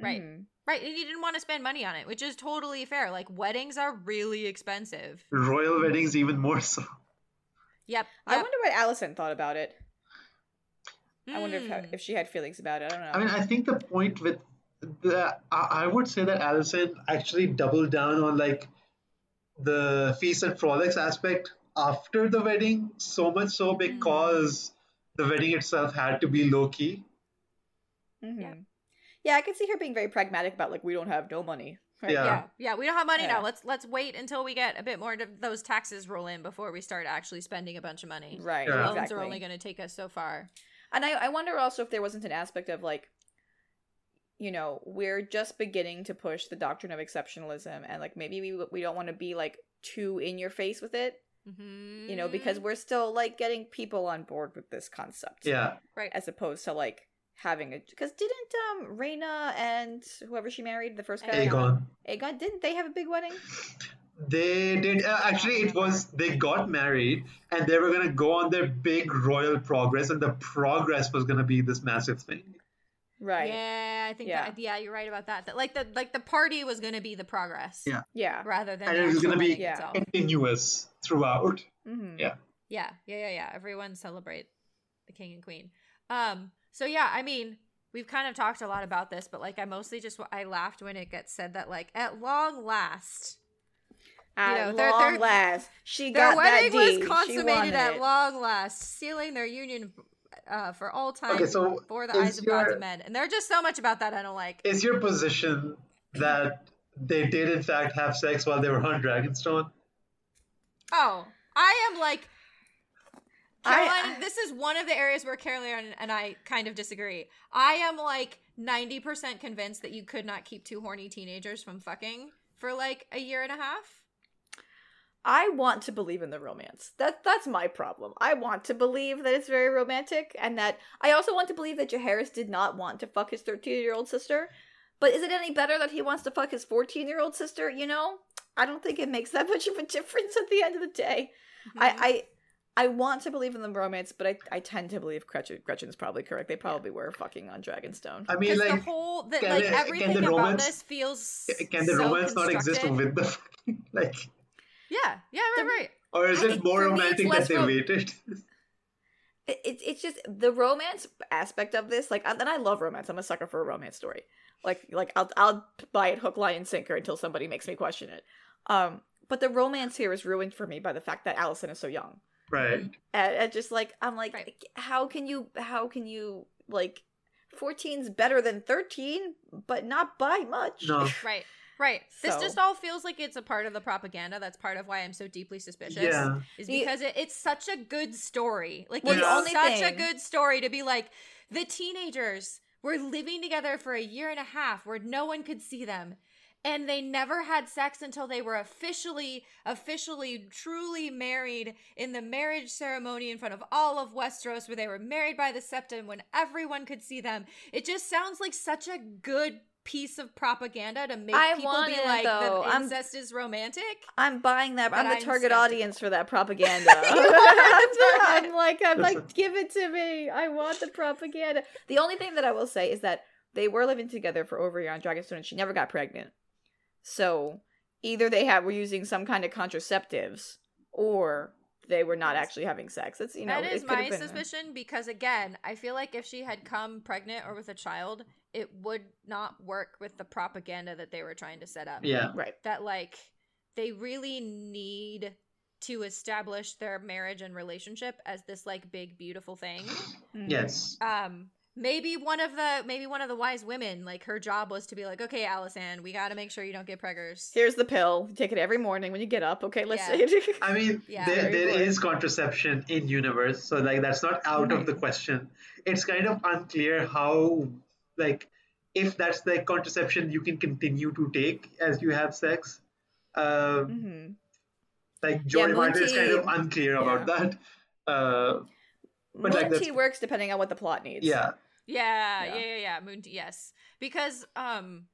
Right. Mhm. Right. And you didn't want to spend money on it, which is totally fair. Like weddings are really expensive. Royal weddings even more so. Yep. I yep. wonder what Alysanne thought about it. I wonder if, Hmm. if she had feelings about it. I don't know. I mean, I think the point with the I, I would say that Alysanne actually doubled down on like the feast and frolics aspect after the wedding, so much so because the wedding itself had to be low key. Mhm. Yeah. yeah, I can see her being very pragmatic about like we don't have no money. Right? Yeah. yeah yeah we don't have money Yeah. now let's let's wait until we get a bit more of those taxes roll in before we start actually spending a bunch of money Right. Yeah. loans Exactly. are only going to take us so far And I, I wonder also if there wasn't an aspect of like, you know, we're just beginning to push the doctrine of exceptionalism, and like maybe we we don't want to be like too in your face with it, you know, because mm-hmm. we're still like getting people on board with this concept, Yeah, right as opposed to like having a because didn't um Rhaena and whoever she married the first guy Aegon. Aegon didn't they have a big wedding? They did uh, actually. It was they got married and they were gonna go on their big royal progress, and the progress was gonna be this massive thing. Right. yeah i think Yeah. that yeah you're right about that that like the like the party was going to be the progress Yeah. Yeah. rather than And it was gonna be- Yeah. itself. Continuous throughout. hmm Yeah. yeah yeah yeah yeah everyone celebrate the king and queen um so yeah i mean we've kind of talked a lot about this but like i mostly just i laughed when it gets said that like at long last At know, their- long their- last, she Their got wedding that D. was consummated at it. long last, sealing their union uh, for all time Okay, so for the is eyes of gods your- and men. And there's just so much about that I don't like. Is your position that they did in fact have sex while they were on Dragonstone? Oh, I am like I- Caroline. this is one of the areas where Caroline and I kind of disagree. I am like ninety percent convinced that you could not keep two horny teenagers from fucking for like a year and a half. I want to believe in the romance. That that's my problem. I want to believe that it's very romantic, and that I also want to believe that Jaehaerys did not want to fuck his thirteen-year-old sister. But is it any better that he wants to fuck his fourteen-year-old sister? You know, I don't think it makes that much of a difference at the end of the day. Mm-hmm. I, I I want to believe in the romance, but I, I tend to believe Gretchen, Gretchen's probably correct. They probably were fucking on Dragonstone. I mean, like, the whole that can like the- everything the about romance- this feels can the so romance not exist with the fucking like, Yeah, yeah, right, The- right. or is I it think more for me, it's romantic that they ro- waited? it, it, it's just the romance aspect of this like and i love romance i'm a sucker for a romance story like like i'll i'll buy it hook line and sinker until somebody makes me question it um but the romance here is ruined for me by the fact that Alysanne is so young Right. Um, and, and just like i'm like Right. how can you how can you like 14's better than 13 but not by much No. Right. Right. This just all feels like it's a part of the propaganda. That's part of why I'm so deeply suspicious. Yeah. Is The- because it, it's such a good story. Like Well, it's the only such a good story to be like the teenagers were living together for a year and a half where no one could see them. And they never had sex until they were officially, officially, truly married in the marriage ceremony in front of all of Westeros, where they were married by the Septon when everyone could see them. It just sounds like such a good piece of propaganda to make I people be it, like though. the I'm- incest is romantic. I'm buying that. I'm the I'm target skeptical. audience for that propaganda. I'm like, I'm like, give it to me. I want the propaganda. The only thing that I will say is that they were living together for over a year on Dragonstone, and she never got pregnant. So either they had were using some kind of contraceptives, or they were not actually having sex. It's you know, that is it my been- suspicion because again, I feel like if she had come pregnant or with a child, it would not work with the propaganda that they were trying to set up. Yeah. Right. That like they really need to establish their marriage and relationship as this like big beautiful thing. Yes. Um maybe one of the maybe one of the wise women like her job was to be like, "Okay, Alysanne, we got to make sure you don't get preggers." Here's the pill. Take it every morning when you get up. Okay, let's. Yeah. I mean, Yeah. there, Very there important. is contraception in universe, so like that's not out of the question. It's kind of unclear how, like, if that's the contraception you can continue to take as you have sex. Uh, Mhm. like Joy Moon Martin is kind of unclear about that. Uh, But, like, Moon works depending on what the plot needs. yeah, Yeah, Yeah. yeah, yeah, yeah. Moon tea, yes. Because um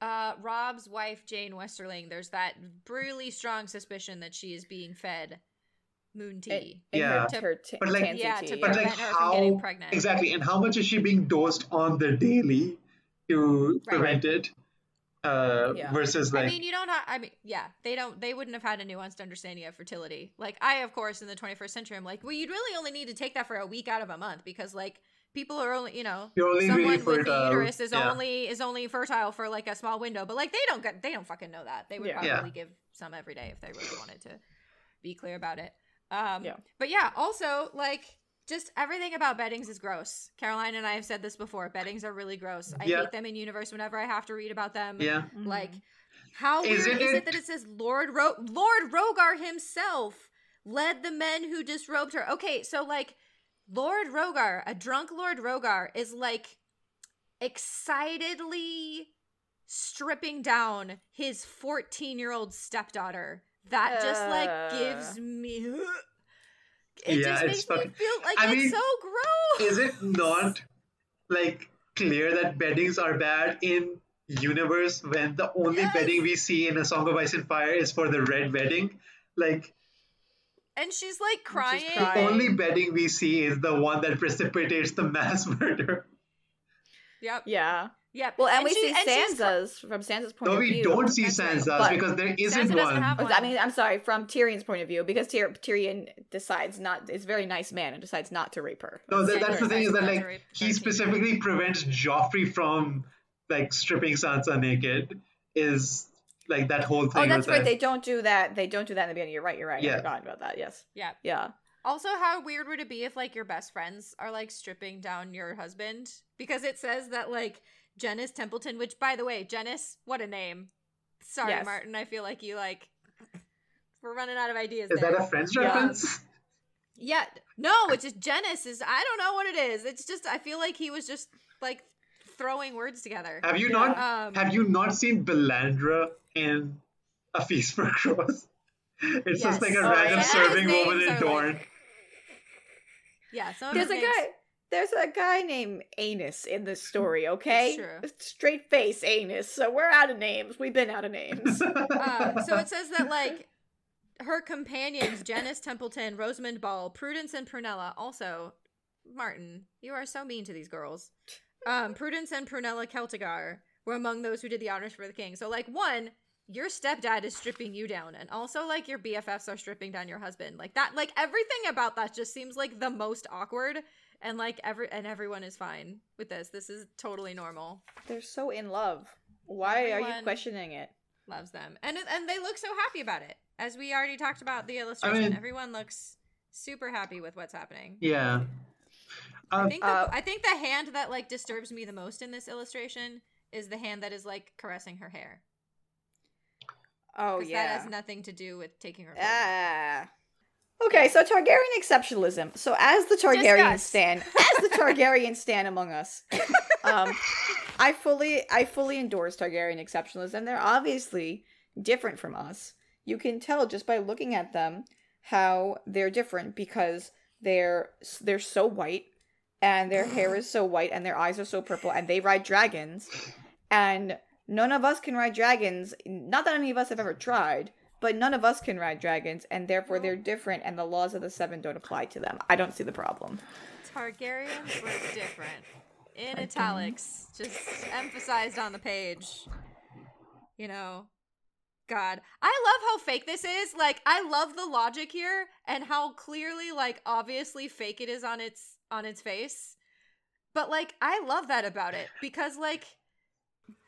uh Robb's wife Jeyne Westerling, there's that really strong suspicion that she is being fed moon tea. And Yeah. Her, her t- But, like- yeah, tea, to but like prevent her from getting how pregnant. exactly, and how much is she being dosed on the daily to Right. prevent it? Uh, Yeah. versus like I mean, you don't. ha- I mean, yeah, they don't. They wouldn't have had a nuanced understanding of fertility. Like I, of course, in the 21st century, I'm like, well, you'd really only need to take that for a week out of a month because, like, people are only, you know, You're only someone really with the uterus is yeah. only is only fertile for like a small window. But like, they don't get, they don't fucking know that. They would Yeah. probably Yeah. give some every day if they really wanted to be clear about it. Um, Yeah. But yeah, also like. Just everything about beddings is gross. Caroline and I have said this before. Beddings are really gross. I Yeah. hate them in universe whenever I have to read about them. yeah. Mhm. Like, how Isn't weird is it- it that it says Lord Ro- Lord Rogar himself led the men who disrobed her? Okay, so like Lord Rogar, a drunk Lord Rogar, is like excitedly stripping down his 14 year old stepdaughter. That just like Uh. gives me. It Yeah, just makes fucking- me feel like I it's mean, so gross. is it not like clear that beddings are bad in universe when the only Yes. bedding we see in a song of ice and fire is for the red wedding like And she's like she's crying. the only bedding we see is the one that precipitates the mass murder Yep. Yeah. Yep. Well, and, we she- see and she's cr- Sansa's from Sansa's point no of view. No, we don't see That's. Sansa's But because there isn't Sansa doesn't one have one. I mean, I'm sorry, from Tyrion's point of view, because Tyr- Tyrion decides not is a very nice man and decides not to rape her. no that, that's the thing is that like he specifically prevents Joffrey from like stripping Sansa naked is like that whole oh, thing Oh, that's right. that- They don't do that. They don't do that in the beginning. You're right. You're right. I forgot about that. Yes. Yeah. Yeah. Also, how weird would it be if like your best friends are like stripping down your husband? Because it says that like Janice Templeton, which by the way, Janice, what a name. Sorry, Yes. Martin. I feel like you like we're running out of ideas. is there. that a Friends Yeah. reference Yeah. No, it's just Janice is I don't know what it is. It's just I feel like he was just like throwing words together. Have you Yeah. not Um, have you not seen Belandra in A Feast for Crows? It's just like a Oh, random yeah. serving His woman in are Dorne. like- Yeah, some of There's a names- guy. There's a guy named Anus in this story. Okay. true. Straight face Anus. So we're out of names. We've been out of names. uh, so it says that like her companions janice templeton rosamund ball prudence and prunella also martin you are so mean to these girls um prudence and prunella celtigar were among those who did the honors for the king. So like one your stepdad is stripping you down and also like your bffs are stripping down your husband. Like that like everything about that just seems like the most awkward and like every and everyone is fine with this. This is totally normal. They're so in love. Why are you questioning it? loves them. And and they look so happy about it. As we already talked about the illustration mean- everyone looks super happy with what's happening. Yeah. I Um, think the, uh, i think the hand that like disturbs me the most in this illustration is the hand that is like caressing her hair Oh Because yeah. that has nothing to do with taking her. Ah. Okay, so Targaryen exceptionalism. So as the Targaryen Discuss. stan, as the Targaryen stand among us, um, I fully, I fully endorse Targaryen exceptionalism. They're obviously different from us. You can tell just by looking at them how they're different because they're they're so white and their hair is so white and their eyes are so purple and they ride dragons and none of us can ride dragons not that any of us have ever tried but none of us can ride dragons and therefore they're different and the laws of the seven don't apply to them i don't see the problem Targaryens were different. In italics, just emphasized on the page. You know, God, I love how fake this is. Like, I love the logic here and how clearly, like, obviously fake it is on its on its face. But like, I love that about it because, like,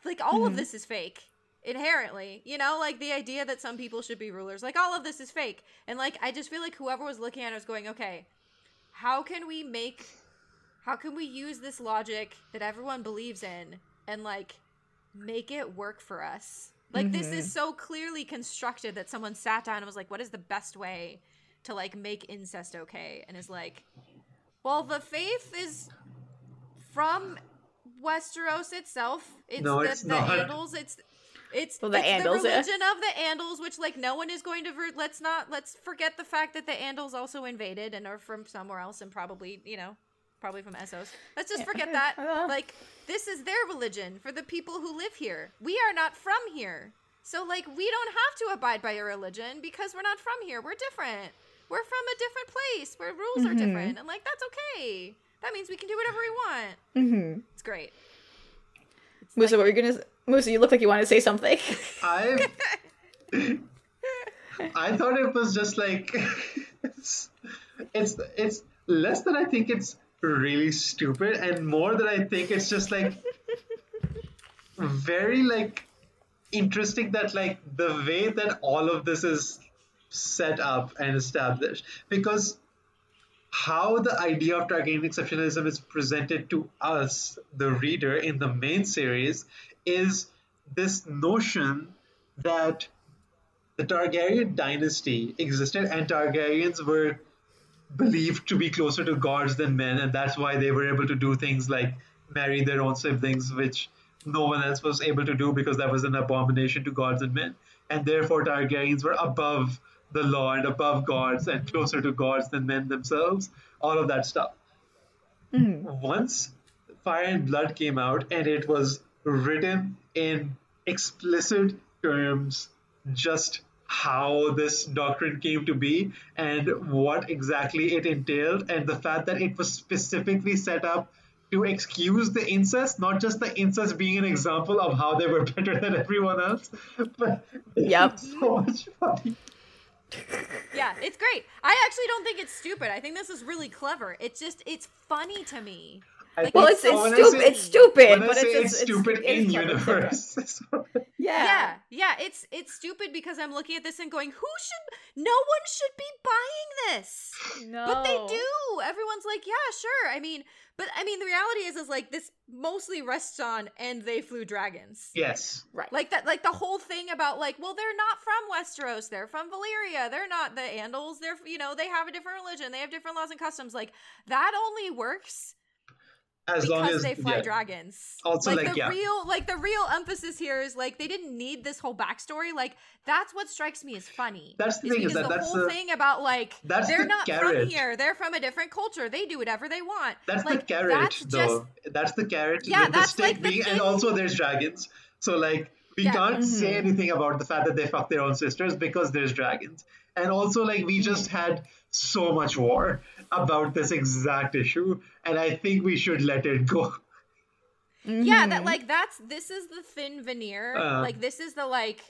like all of Mhm. this is fake inherently. You know, like the idea that some people should be rulers. Like, all of this is fake. And like, I just feel like whoever was looking at it was going, okay, how can we make how can we use this logic that everyone believes in and like make it work for us like this is so clearly constructed that someone sat down and was like what is the best way to like make incest okay and is like well the faith is from westeros itself it's No, the, it's the not. andals it's it's, Well, the it's Andals, the yeah. religion of the Andals, which like no one is going to. Ver- let's not let's forget the fact that the Andals also invaded and are from somewhere else and probably you know probably from Essos. Let's just forget that. Like this is their religion for the people who live here. We are not from here, so like we don't have to abide by your religion because we're not from here. We're different. We're from a different place where rules are Mhm. different, and like that's okay. That means we can do whatever we want. mm-hmm. It's great. It's musa like- what were you gonna s- musa you look like you want to say something I I thought it was just like it's, it's it's less that I think it's really stupid and more that I think it's just like very like interesting that like the way that all of this is set up and established because how the idea of Targaryen exceptionalism is presented to us, the reader, in the main series, is this notion that the Targaryen dynasty existed and Targaryens were believed to be closer to gods than men, and that's why they were able to do things like marry their own siblings, which no one else was able to do because that was an abomination to gods and men. And therefore, Targaryens were above the law and above gods and closer to gods than men themselves, all of that stuff. Mm-hmm. Once Fire and Blood came out and it was written in explicit terms just how this doctrine came to be and what exactly it entailed, and the fact that it was specifically set up to excuse the incest, not just the incest being an example of how they were better than everyone else, but Yep. so much funny. Yeah, it's great. I actually don't think it's stupid. I think this is really clever. It's just it's funny to me. Like, well it's it's when I stupid say- it's stupid but say it's, it's, stupid it's, in it's universe. yeah Yeah, yeah, it's it's stupid because I'm looking at this and going, who should no one should be buying this. no But they do. Everyone's like, yeah, sure. I mean, but I mean the reality is is like this mostly rests on and they flew dragons. yes. right Like that like the whole thing about like, well, they're not from Westeros, they're from Valyria. They're not the Andals. They're you know, they have a different religion. They have different laws and customs. Like that only works As long because as they fly yeah. dragons. Also, like, the yeah. real, like the real emphasis here is like they didn't need this whole backstory. Like that's what strikes me as funny. That's the thing, is that the whole the- thing about like that's they're the not carrot. from here. They're from a different culture. They do whatever they want. That's like, the carrot, that's though. That's the carrot. Yeah, that's, like, the being, and also there's dragons. So like we Yeah. can't say Mhm. anything about the fact that they fuck their own sisters because there's dragons. And also like we just had so much war about this exact issue, and I think we should let it go. Yeah, Mhm. that like that's this is the thin veneer. Uh. like this is the like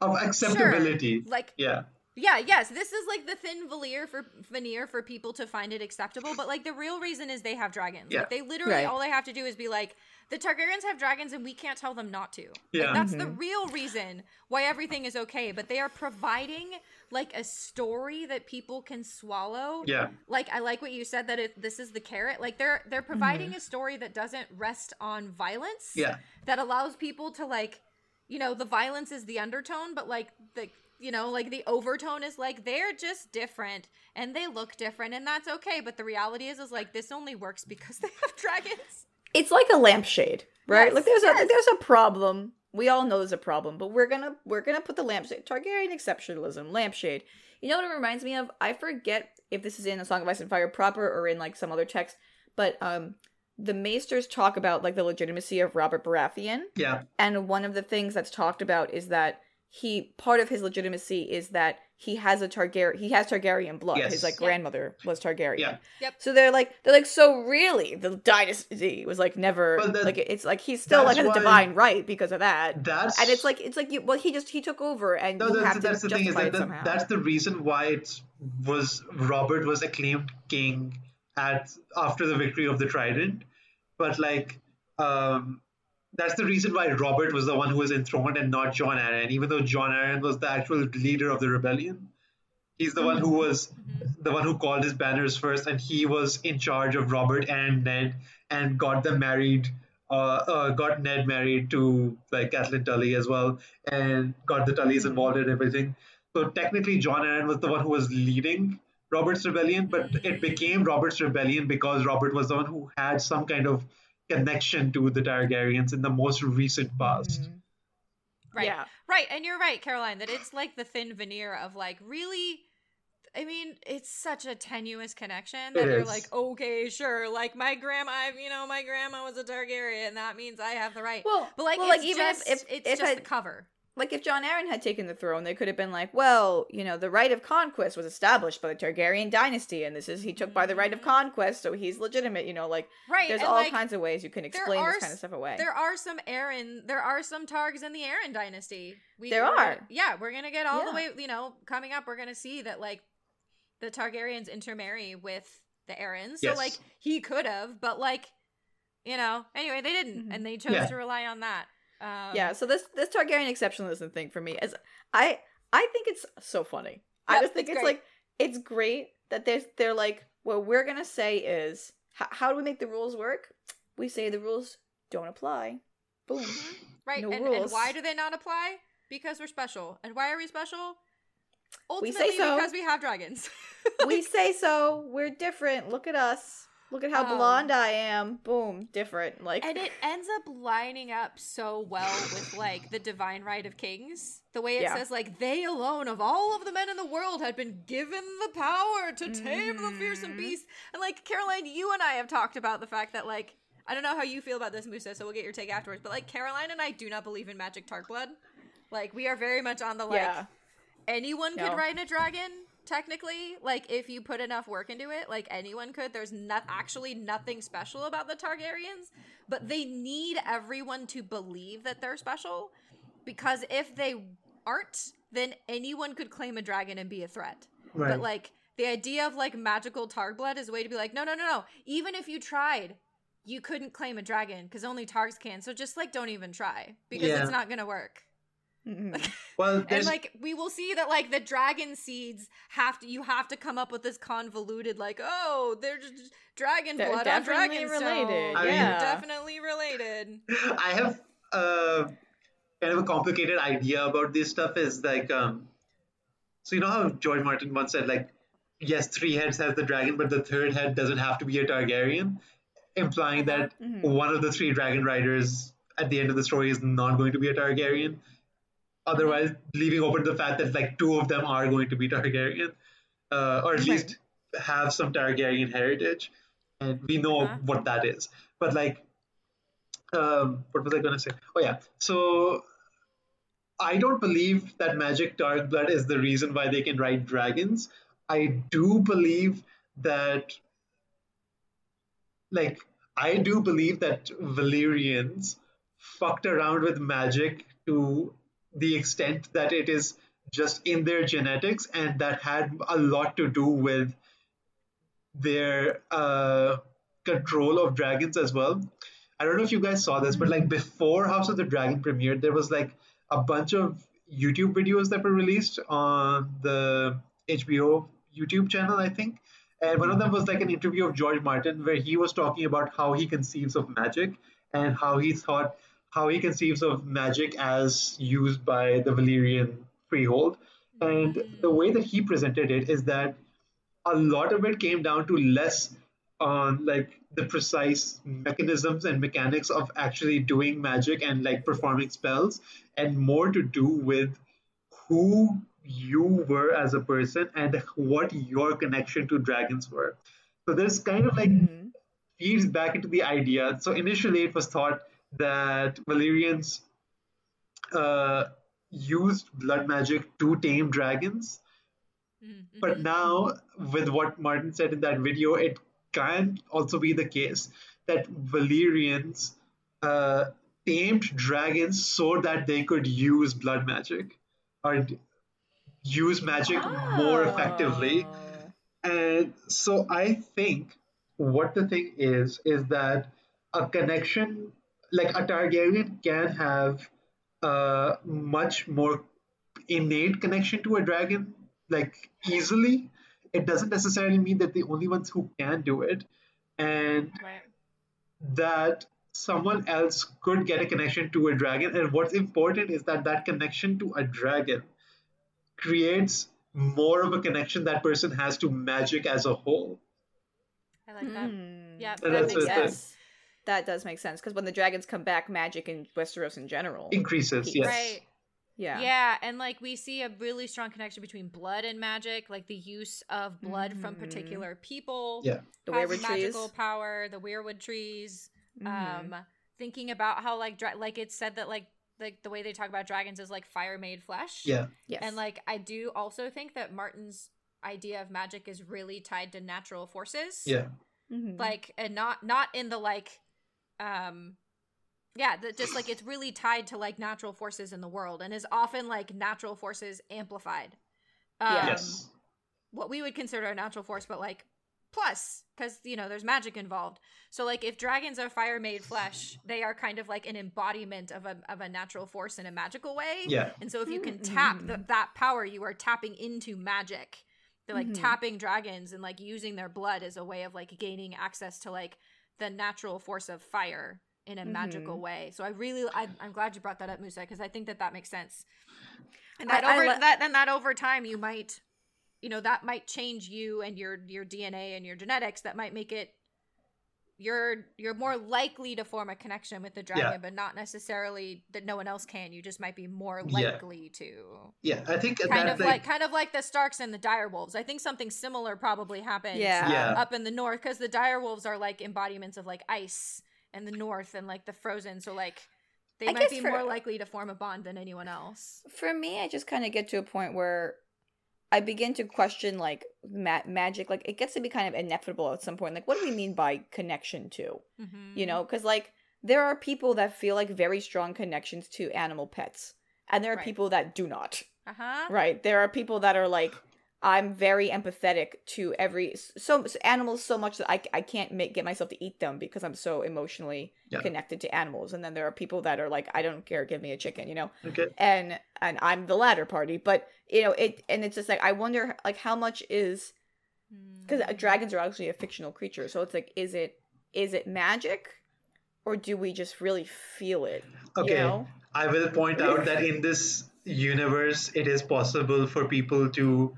Of acceptability. Sure, like Yeah. Yeah, yes, this is like the thin veneer for veneer for people to find it acceptable, but like the real reason is they have dragons. Yeah. Like they literally Right. all they have to do is be like the Targaryens have dragons and we can't tell them not to. Yeah. Like, that's the mm-hmm. real reason why everything is okay, but they are providing like a story that people can swallow. Yeah. Like I like what you said that if this is the carrot. Like they're they're providing mm-hmm. a story that doesn't rest on violence Yeah. that allows people to like you know the violence is the undertone, but like the you know like the overtone is like they're just different and they look different and that's okay. But the reality is is like this only works because they have dragons. It's like a lampshade, right? Yes, like there's yes. a there's a problem. We all know there's a problem, but we're gonna we're gonna put the lampshade Targaryen exceptionalism lampshade. You know what it reminds me of? I forget if this is in A Song of Ice and Fire proper or in like some other text, but um the maesters talk about like the legitimacy of Robert Baratheon, Yeah. and one of the things that's talked about is that he part of his legitimacy is that he has a Targaryen he has Targaryen blood. Yes. His like Yeah. grandmother was Targaryen. Yeah. Yep. So they're like they're like so really the dynasty was like never Well, that- like it's like he's still like that's has a divine right because of that. That's And it's like it's like you well he just he took over and no, you that's, have that's to the thing is justify that it that- somehow. that's the reason why it was Robert was acclaimed king at after the victory of the Trident, but like um, that's the reason why Robert was the one who was enthroned and not Jon Arryn, even though Jon Arryn was the actual leader of the rebellion. He's the one who was the one who called his banners first, and he was in charge of Robert and Ned, and got them married. Uh, uh, got Ned married to like Catelyn Tully as well, and got the Tullys involved in everything. So technically, Jon Arryn was the one who was leading Robert's rebellion, but it became Robert's rebellion because Robert was the one who had some kind of connection to the Targaryens in the most recent past. Mhm. Right. Yeah. Right. And you're right, Caroline, that it's like the thin veneer of like really I mean, it's such a tenuous connection that It you're is. like, okay, sure, like my grandma, I, you know, my grandma was a Targaryen. That means I have the right. Well, but like, well, it's like even if, if it's if just I- the cover. Like if Jon Arryn had taken the throne, they could have been like, well, you know, the right of conquest was established by the Targaryen dynasty, and this is he took by the right of conquest, so he's legitimate. You know, like Right. there's and, all like, kinds of ways you can explain are this kind of stuff away. There are some Arryn, there are some Targs in the Arryn dynasty. We, There we're- Yeah, we're gonna get all the way. You know, coming up, we're gonna see that like the Targaryens intermarry with the Arryns. So Yes. like he could have, but like you know, anyway, they didn't, Mhm. and they chose Yeah. to rely on that. Um, yeah, so this this Targaryen exceptionalism thing for me is I I think it's so funny. I just think it's it's, like it's great that there's they're like what we're gonna say is how do we make the rules work? We say the rules don't apply. Boom. right. no and, and why do they not apply? Because we're special. And why are we special? We Ultimately, say so. because we have dragons. we say so. We're different. Look at us. Look at how Um, blonde I am. Boom, different. Like and it ends up lining up so well with like the divine right of kings the way it Yeah. says like they alone of all of the men in the world had been given the power to tame the fearsome Mhm. beast and like caroline you and i have talked about the fact that like i don't know how you feel about this musa so we'll get your take afterwards but like caroline and i do not believe in magic targ blood like we are very much on the like yeah, anyone No. could ride a dragon technically like if you put enough work into it like anyone could. There's not actually nothing special about the targaryens but they need everyone to believe that they're special because if they aren't then anyone could claim a dragon and be a threat. Right. but like the idea of like magical targ blood is a way to be like no no no no. Even if you tried you couldn't claim a dragon because only targs can. So just like don't even try because Yeah. it's not gonna work Mhm. well, and like we will see that like the dragon seeds have to you have to come up with this convoluted like oh they're just dragon They're blood on definitely dragon related, I mean- yeah. definitely related I have uh, kind of a complicated idea about this stuff. Is like, um, so you know how George Martin once said, like, yes, three heads has the dragon, but the third head doesn't have to be a Targaryen, implying that Mhm. one of the three dragon riders at the end of the story is not going to be a Targaryen. Otherwise, leaving open the fact that like two of them are going to be Targaryen, uh, or at Right. least have some Targaryen heritage, and we know Uh-huh. what that is. But like, um, what was I going to say? Oh yeah, so I don't believe that magic dark blood is the reason why they can ride dragons. I do believe that, like, I do believe that Valyrians fucked around with magic to the extent that it is just in their genetics, and that had a lot to do with their uh, control of dragons as well. I don't know if you guys saw this, but like before House of the Dragon premiered, there was like a bunch of YouTube videos that were released on the HBO YouTube channel, I think. And one of them was like an interview of George Martin where he was talking about how he conceives of magic and how he thought how he conceives of magic as used by the Valyrian freehold. And the way that he presented it is that a lot of it came down to less on like the precise mechanisms and mechanics of actually doing magic and like performing spells and more to do with who you were as a person and what your connection to dragons were so there's kind of like Mhm. feeds back into the idea so initially it was thought that valyrians uh, used blood magic to tame dragons Mhm, but now, with what Martin said in that video, it can also be the case that Valyrians uh, tamed dragons so that they could use blood magic or use magic more effectively. Oh. And so I think what the thing is, is that a connection, like a Targaryen can have a much more innate connection to a dragon, like easily. It doesn't necessarily mean that the only ones who can do it, and Right. that someone else could get a connection to a dragon. And what's important is that that connection to a dragon creates more of a connection that person has to magic as a whole. I like that. Mm. Yeah, And that makes sense. That does make sense because when the dragons come back, magic in Westeros in general. Increases, Peaks. yes. Right. Yeah. Yeah, and like we see a really strong connection between blood and magic, like the use of blood from Mhm. particular people. Yeah. The has weirwood trees. magical power, the weirwood trees. Mhm. Um thinking about how like dra- like it's said that like like the way they talk about dragons is like fire made flesh. Yeah. yes. And like I do also think that Martin's idea of magic is really tied to natural forces. Yeah. Mhm. Like and not not in the like um yeah, that just like it's really tied to like natural forces in the world and is often like natural forces amplified. Um, yes. what we would consider a natural force, but like plus because you know there's magic involved. So like if dragons are fire made flesh, they are kind of like an embodiment of a of a natural force in a magical way. Yeah. And so if you can tap Mm-hmm. th- that power, you are tapping into magic. They're like Mhm. tapping dragons and like using their blood as a way of like gaining access to like the natural force of fire in a magical Mhm. way. So I really, I, I'm glad you brought that up, Musa, because I think that that makes sense. And that I over li- that, then that over time, you might, you know, that might change you and your your DNA and your genetics. That might make it you're you're more likely to form a connection with the dragon, Yeah. but not necessarily that no one else can. You just might be more Yeah. likely to. Yeah. I think Kind that of like, kind of like the Starks and the direwolves. I think something similar probably happens Yeah. Yeah. Uh, up in the north because the direwolves are like embodiments of like ice in the north and like the frozen. So like they I might be for- more likely to form a bond than anyone else. for me, I just kind of get to a point where I begin to question like ma- magic. Like it gets to be kind of inevitable at some point. Like, what do we mean by connection to? Mm-hmm. You know, because like there are people that feel like very strong connections to animal pets, and there are Right. people that do not. Uh huh. Right. There are people that are like, I'm very empathetic to every so, so animals so much that I, I can't make get myself to eat them because I'm so emotionally Yeah. connected to animals. And then there are people that are like, I don't care, give me a chicken, you know. okay. And and I'm the latter party. But you know it, and it's just like I wonder like how much is because Mm. dragons are actually a fictional creature. So it's like, is it is it magic, or do we just really feel it? Okay. You know? I will point out that in this universe, it is possible for people to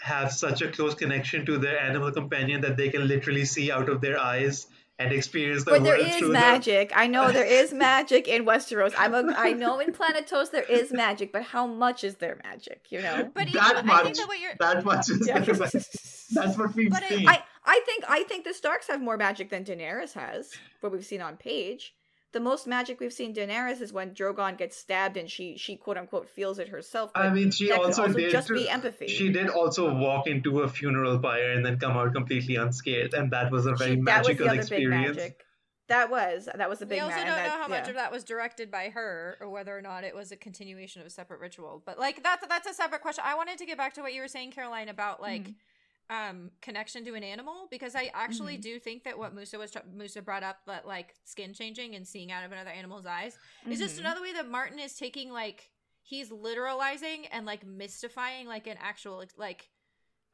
have such a close connection to their animal companion that they can literally see out of their eyes and experience the But there world is through magic. I know there is magic in Westeros. I'm a, I know in Planetos there is magic, but how much is there magic? You know. But that even, much. I think that what you're That much is Yeah. there. That's what we've But seen. I I think I think the Starks have more magic than Daenerys has. What we've seen on page. The most magic we've seen Daenerys is when Drogon gets stabbed and she she quote unquote feels it herself. I mean, she that could also, did. just be empathy. She did also walk into a funeral pyre and then come out completely unscathed, and that was a very She- that was magical the other experience. big magic. That was that was a big. we also ma- don't and know that- how much of that was directed by her or whether or not it was a continuation of a separate ritual. But like that's that's a separate question. I wanted to get back to what you were saying, Caroline, about like Mm-hmm. Um connection to an animal because I actually do think that what Musa was Musa brought up that like skin changing and seeing out of another animal's eyes is just Mhm. another way that Martin is taking like he's literalizing and like mystifying like an actual like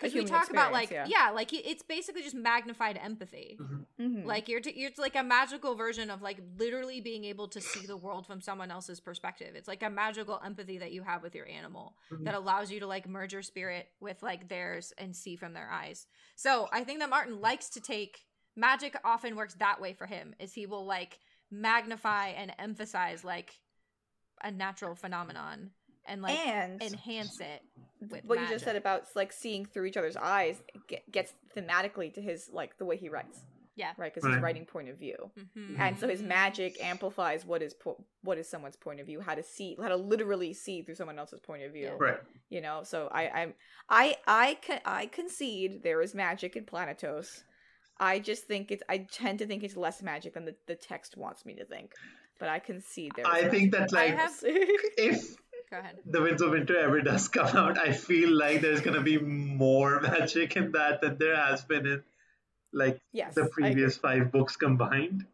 because we human talk about like experience, yeah. like it's basically just magnified empathy. Mhm. Like you're t- you're it's like a magical version of like literally being able to see the world from someone else's perspective. It's like a magical empathy that you have with your animal Mhm. that allows you to like merge your spirit with like theirs and see from their eyes. So I think that Martin likes to take magic. Often works that way for him. Is he will like magnify and emphasize like a natural phenomenon and like and enhance it with what you just said about like seeing through each other's eyes ge- gets thematically to his like the way he writes. Yeah. Right, because his Right. writing point of view. Mhm. and so his magic amplifies what is po- what is someone's point of view how to see how to literally see through someone else's point of view Yeah. Right. you know so i i'm i i can i concede there is magic in planetos i just think it's i tend to think it's less magic than the, the text wants me to think but i concede there is I think that like have- if Go ahead. the Winds of Winter ever does come out, I feel like there's gonna be more magic in that than there has been in like yes the previous five books combined.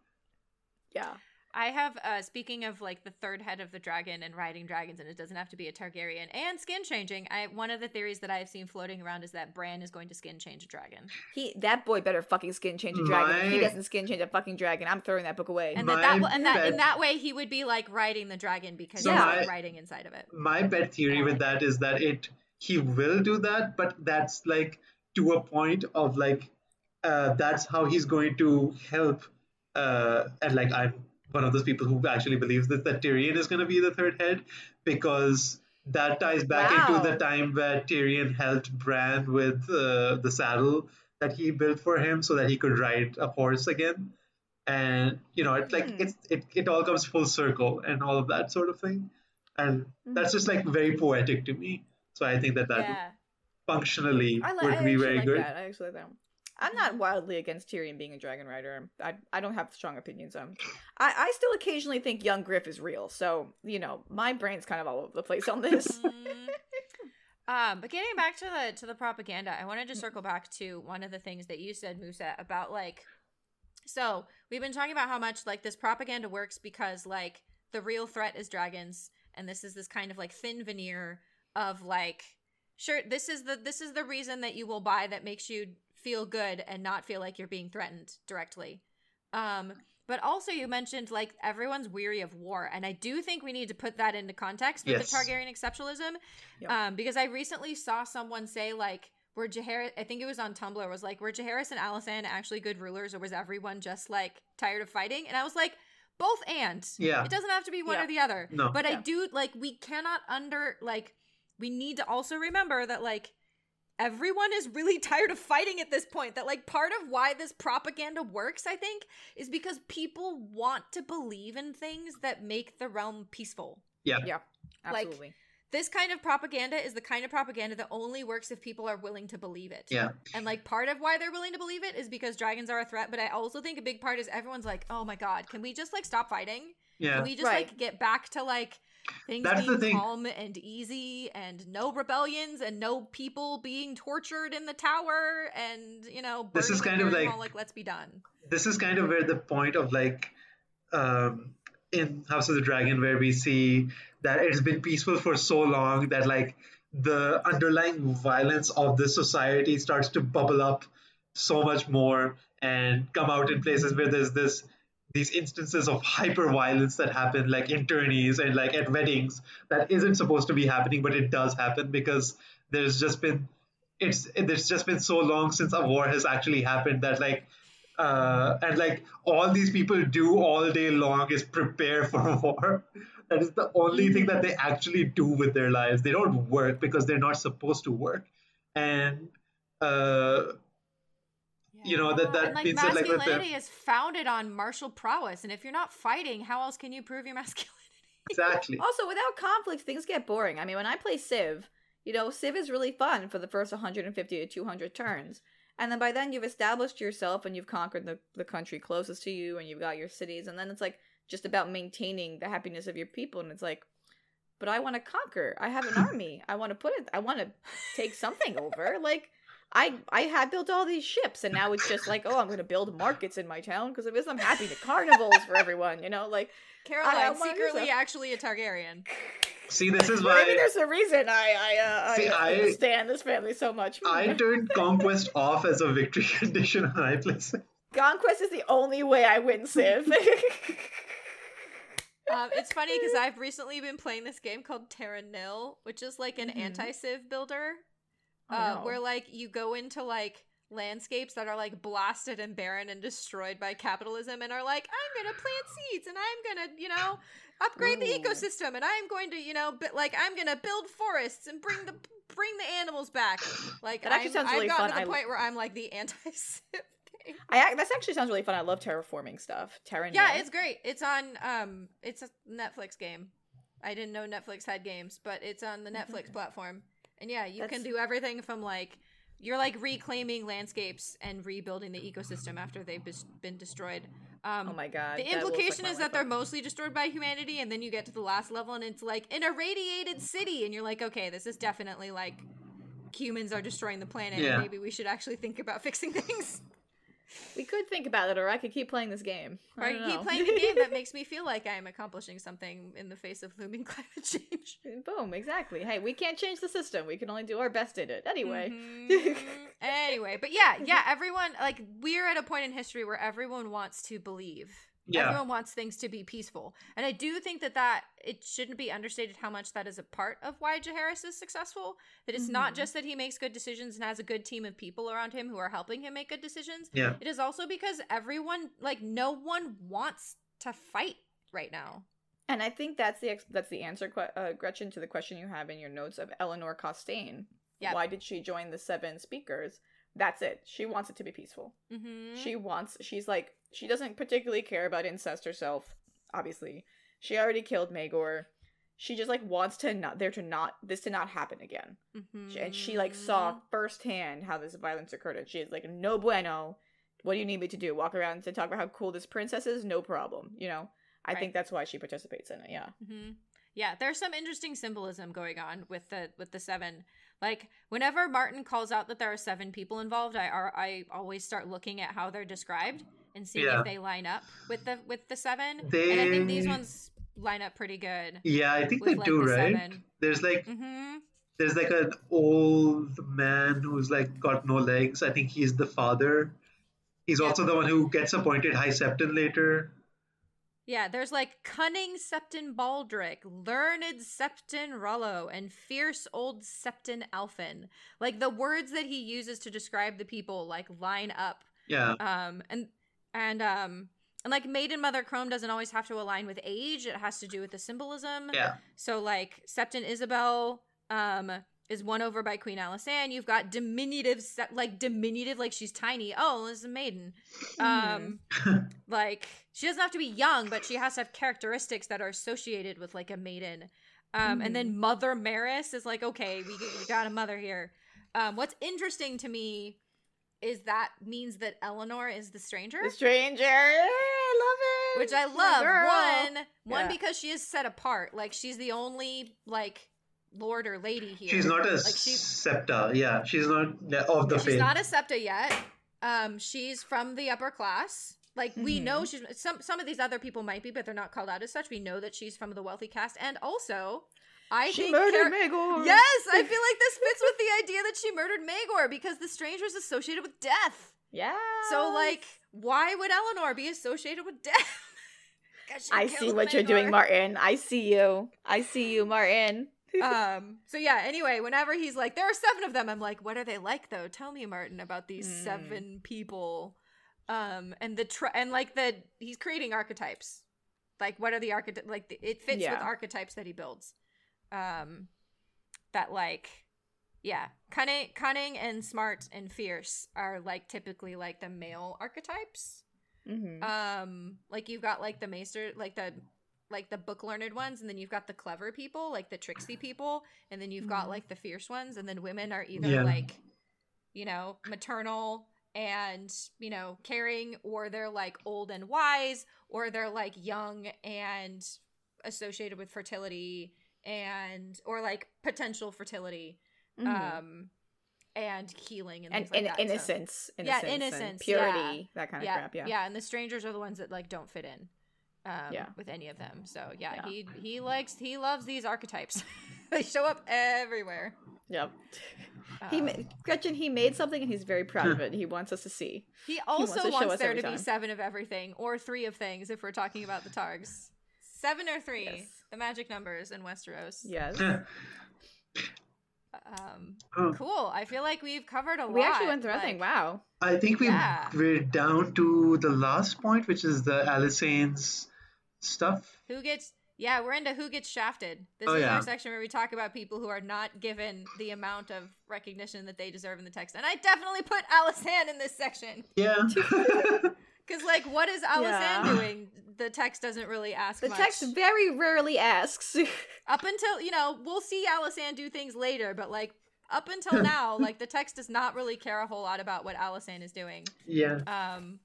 yeah I have uh speaking of like the third head of the dragon and riding dragons and it doesn't have to be a Targaryen and skin changing. I one of the theories that I have seen floating around is that Bran is going to skin change a dragon. he that boy better fucking skin change a dragon if he doesn't skin change a fucking dragon i'm throwing that book away And that, that and that in that way he would be like riding the dragon because So he's my- riding inside of it. My pet theory with that is that it he will do that, but that's like to a point of like uh, that's how he's going to help. Uh, and like I'm one of those people who actually believes that that Tyrion is going to be the third head because that ties back Wow. into the time where Tyrion helped Bran with uh, the saddle that he built for him so that he could ride a horse again. And you know, it's like Hmm. it's it, it all comes full circle and all of that sort of thing. And that's just like very poetic to me. So I think that that yeah. functionally would I be very like good. that. I actually like that. I'm not wildly against Tyrion being a dragon rider. I I don't have strong opinions on. I I still occasionally think young Griff is real. So you know, my brain's kind of all over the place on this. Mm. Um, but getting back to the to the propaganda, I wanted to circle back to one of the things that you said, Musa, about like so we've been talking about how much like this propaganda works because like the real threat is dragons, and this is this kind of like thin veneer of like sure this is the this is the reason that you will buy that makes you feel good and not feel like you're being threatened directly. Um, but also you mentioned like everyone's weary of war, and I do think we need to put that into context with Yes. the Targaryen exceptionalism, Yep. um, because I recently saw someone say like. Were Jaehaerys, I think it was on Tumblr, was like, were Jaehaerys and Alysanne actually good rulers, or was everyone just like tired of fighting? And I was like, both and. Yeah. It doesn't have to be one Yeah. or the other. No. But I do like we cannot under like we need to also remember that like everyone is really tired of fighting at this point. That like part of why this propaganda works, I think, is because people want to believe in things that make the realm peaceful. Yeah. yeah, Like, absolutely. This kind of propaganda is the kind of propaganda that only works if people are willing to believe it. Yeah. And like part of why they're willing to believe it is because dragons are a threat, but I also think a big part is everyone's like, "Oh my god, can we just like stop fighting? Yeah. Can we just Right. like get back to like things That's the being thing. calm and easy and no rebellions and no people being tortured in the tower and you know This is kind of like- Harrenhal, like let's be done. this is kind of where the point of like um in House of the Dragon where we see that it's been peaceful for so long that like the underlying violence of the society starts to bubble up so much more and come out in places where there's this these instances of hyper violence that happen like in tourneys and like at weddings that isn't supposed to be happening but it does happen because there's just been it's there's just been so long since a war has actually happened that like uh, and like all these people do all day long is prepare for war. That is the only thing that they actually do with their lives. They don't work because they're not supposed to work, and uh, You know, that- that and, like means that, like, masculinity is founded on martial prowess, and if you're not fighting, how else can you prove your masculinity? exactly. Also, without conflict, things get boring. I mean, when I play Civ, you know, Civ is really fun for the first 150 to 200 turns. And then by then you've established yourself and you've conquered the, the country closest to you and you've got your cities. And then it's like just about maintaining the happiness of your people. And it's like, but I want to conquer. I have an army. I want to put it, I want to take something over. Like, I I had built all these ships and now it's just like, oh, I'm going to build markets in my town because I'm happy to carnivals for everyone, you know? Like, I Caroline, want secretly yourself. actually a Targaryen. See, this is why Maybe why there's a reason I I, uh, See, I, I- understand this family so much. I turned conquest off as a victory condition on I place. Conquest is the only way I win Civ. Um, it's funny because I've recently been playing this game called Terra Nil, which is like an Mhm. anti-civ builder, Oh, uh, no. where like you go into like landscapes that are like blasted and barren and destroyed by capitalism, and are like, I'm gonna plant seeds and I'm gonna, you know, upgrade the ecosystem, and I'm going to, you know, but like I'm gonna build forests and bring the bring the animals back. Like That actually I'm- sounds really I've gotten fun. to the I- point where I'm like the thing. I that actually sounds really fun. I love terraforming stuff. Terra Yeah, it's great. It's on um it's a Netflix game. I didn't know Netflix had games, but it's on the Netflix platform. And yeah, you can do everything from like you're like reclaiming landscapes and rebuilding the ecosystem after they've bis- been destroyed. Um Oh my god. the that looks like implication my is that they're up. mostly destroyed by humanity, and then you get to the last level, and it's like an irradiated city, and you're like, okay, this is definitely like humans are destroying the planet. Yeah. And maybe we should actually think about fixing things. We could think about it, or I could keep playing this game. Or I I keep know. playing a game that makes me feel like I am accomplishing something in the face of looming climate change. Boom, exactly. Hey, we can't change the system. We can only do our best in it. Anyway. Mhm. anyway, but yeah, yeah, everyone like we're at a point in history where everyone wants to believe. Yeah. Everyone wants things to be peaceful. And I do think that that it shouldn't be understated how much that is a part of why Jaehaerys is successful. That it's not Mhm. just that he makes good decisions and has a good team of people around him who are helping him make good decisions. Yeah. It is also because everyone like no one wants to fight right now. And I think that's the ex- that's the answer, uh, Gretchen, to the question you have in your notes of Elinor Costayne. Yep. Why did she join the Seven Speakers? That's it. She wants it to be peaceful. Mm-hmm. She wants. She's like. She doesn't particularly care about incest herself. Obviously, she already killed Maegor. She just like wants to not there to not this to not happen again. mm-hmm. And she like saw firsthand how this violence occurred and she is like no bueno what do you need me to do walk around and talk about how cool this princess is no problem you know i Right. think that's why she participates in it yeah hmm Yeah, there's some interesting symbolism going on with the with the seven. Like whenever Martin calls out that there are seven people involved, I are I always start looking at how they're described and seeing Yeah. if they line up with the with the seven. And I think these ones line up pretty good. Yeah, I think they like, do, the right? seven. There's like hmm there's like an old man who's like got no legs. I think he's the father. He's Yeah. also the one who gets appointed High Septon later. Yeah, there's like cunning Septon Baldric, learned Septon Rollo, and fierce old Septon Alphin. Like the words that he uses to describe the people like line up Yeah. um and and um and like maiden mother crone doesn't always have to align with age. It has to do with the symbolism. Yeah. so like septon isabel um is won over by queen alysanne you've got diminutive like diminutive like she's tiny. Oh this is a maiden. Um like she doesn't have to be young but she has to have characteristics that are associated with like a maiden. Um and then mother maris is like okay we, we got a mother here. Um what's interesting to me is that means that Elinor is the stranger, the stranger i love it which I love. One, one Yeah. because she is set apart. Like she's the only like lord or lady here. She's not a like she. septa. Yeah, she's not of the She's faith. not a septa yet. Um, she's from the upper class. Like we Mhm. know she's some some of these other people might be, but they're not called out as such. We know that she's from the wealthy caste, and also, I she think murdered Car- Maegor. Yes, I feel like this fits with the idea that she murdered Maegor because the stranger is associated with death. yeah So, like, why would Elinor be associated with death? i see what you're doing martin i see you i see you martin um. So yeah. Anyway, whenever he's like, "There are seven of them," I'm like, "What are they like, though? Tell me, Martin, about these Mm. seven people." Um. And the tr- and like the he's creating archetypes. Like, what are the archetypes? Like, the, it fits with archetypes that he builds. Um. That like. Yeah, cunning, cunning, and smart and fierce are like typically like the male archetypes. Mhm. um like you've got like the maester like the like the book learned ones and then you've got the clever people like the tricksy people and then you've got Mhm. like the fierce ones and then women are either Yeah. like you know maternal and you know caring or they're like old and wise or they're like young and associated with fertility and or like potential fertility Mhm. um and healing and, and, things like and that. So- innocence, Yeah, innocence, purity, yeah. that kind of yeah, crap. Yeah. yeah, and the strangers are the ones that like don't fit in. um, Yeah. with any of them. So yeah, Yeah. he he likes he loves these archetypes. they show up everywhere. Yep. He Um, ma- Gretchen, he made something and he's very proud of it. He wants us to see. He wants also show wants, us there to be seven of everything or three of things if we're talking about the Targs. Seven or three, Yes. the magic numbers in Westeros. Yes. Um, Oh. cool. I feel like we've covered a lot. We actually went through like- everything. Wow. I think we Yeah. we're down to the last point, which is the Alysanne's stuff. Who gets? Yeah, we're into who gets shafted. This Oh, is yeah. our section where we talk about people who are not given the amount of recognition that they deserve in the text. And I definitely put Alysanne in this section Yeah. because, like, what is Alysanne Yeah. doing? The text doesn't really ask. The much. text very rarely asks. up until you know we'll see Alysanne do things later, but like up until now, like the text does not really care a whole lot about what Alysanne is doing. yeah. Um,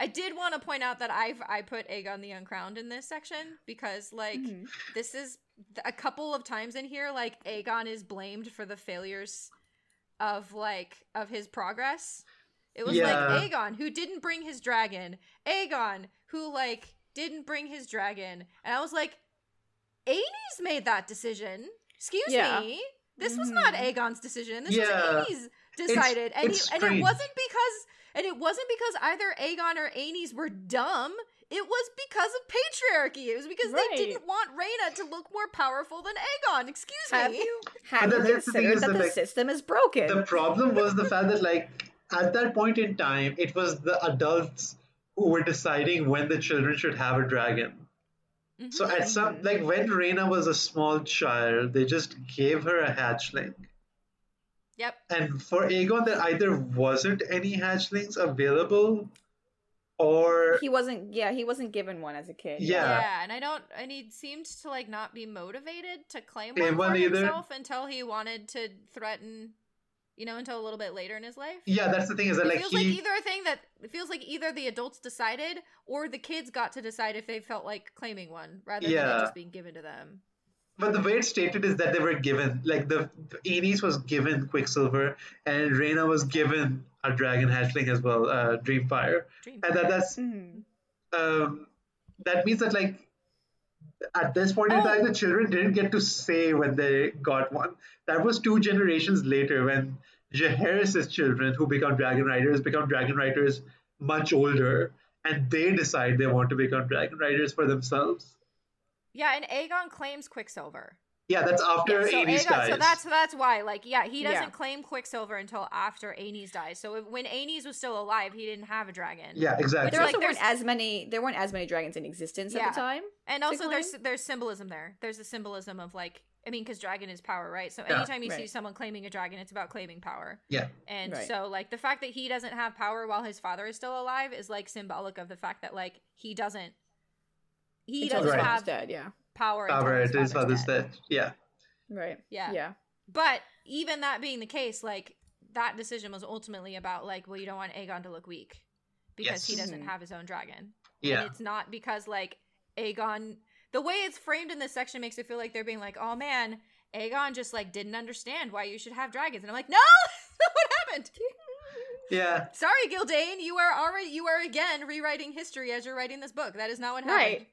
I did want to point out that I've I put Aegon the Uncrowned in this section because like Mhm. this is a couple of times in here like Aegon is blamed for the failures of like of his progress. It was Yeah. like Aegon who didn't bring his dragon, Aegon who like didn't bring his dragon, and I was like, Aenys made that decision. Excuse Yeah. me, this was not Mhm. Aegon's decision. This Yeah. was Aenys decided, and it's he, and it wasn't because and it wasn't because either Aegon or Aenys were dumb. It was because of patriarchy. It was because Right. they didn't want Rhaena to look more powerful than Aegon. Excuse Have me. you have But you then the thing considered is that that, the like, system is broken? The problem was the fact that, like, at that point in time, it was the adults who were deciding when the children should have a dragon. So Mhm. at some, like, when Rhaena was a small child, they just gave her a hatchling. Yep. And for Aegon, there either wasn't any hatchlings available, or he wasn't. Yeah, he wasn't given one as a kid. Yeah. Yeah, and I don't and he seemed to like not be motivated to claim Claim one, one for either. himself until he wanted to threaten you know, until a little bit later in his life. yeah, that's the thing is that It like feels he, like either a thing that it feels like either the adults decided or the kids got to decide if they felt like claiming one rather than Yeah. it just being given to them. But the way it's stated is that they were given, like the Aenys was given Quicksilver, and Rhaena was given a dragon hatchling as well, uh, Dreamfire, Dream. and that that's Mhm. um, that means that like at this point in Oh. time, the children didn't get to say when they got one. That was two generations later when Jaehaerys' children, who become dragon riders, become dragon riders much older, and they decide they want to become dragon riders for themselves. Yeah, and Aegon claims Quicksilver. Yeah, that's after Yeah, so Aenys Aegon, dies. so that's that's why, like, yeah, he doesn't Yeah. claim Quicksilver until after Aenys dies. So if, when Aenys was still alive, he didn't have a dragon. yeah, exactly. There like, also weren't as many. There weren't as many dragons in existence Yeah. at the time. And also, there's claim? there's symbolism there. There's a symbolism of like, I mean, because dragon is power, right? So Yeah. anytime you see someone claiming a dragon, it's about claiming power. Yeah. And Right. so, like, the fact that he doesn't have power while his father is still alive is like symbolic of the fact that like he doesn't. He Until doesn't his Right. father's have dead. Yeah. Power. until Power his it is father's father's dead. dead. Yeah. Right. Yeah. Yeah. But even that being the case, like that decision was ultimately about like, well, you don't want Aegon to look weak because he doesn't Mhm. have his own dragon. Yeah. And it's not because like Aegon the way it's framed in this section makes it feel like they're being like, oh man, Aegon just like didn't understand why you should have dragons. And I'm like, no, that's what happened. Yeah. Sorry, Gyldayn, you are already you are again rewriting history as you're writing this book. That is not what happened. Right.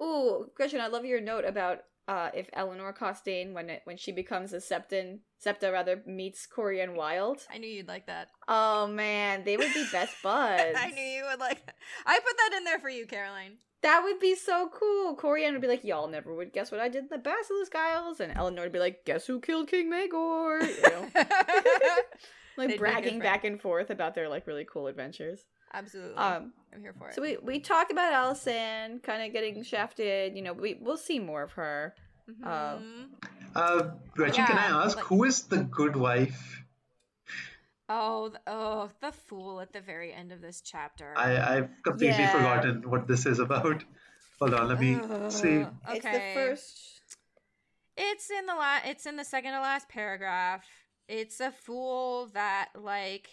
Ooh, Gretchen, I love your note about uh, if Elinor Costayne, when it, when she becomes a Septon, Septa rather meets Corian Wild. I knew you'd like that. Oh man, they would be best buds. I knew you would like that. I put that in there for you, Caroline. That would be so cool. Corian would be like, "Y'all never would guess what I did in the Basilisk Isles," and Eleanor would be like, "Guess who killed King Maegor?" You know, They'd like bragging back and forth about their like really cool adventures. Absolutely. Um, I'm here for it. so we we talked about Alysanne kind of getting shafted. You know, we we'll see more of her. uh, Mhm. Uh, Gretchen, can I ask like- who is the good wife? oh, th- oh, the fool at the very end of this chapter. I I've completely Yeah. forgotten what this is about. Hold on, let me see. Ugh, It's the okay. first. It's in the la- It's in the second to last paragraph. It's a fool that like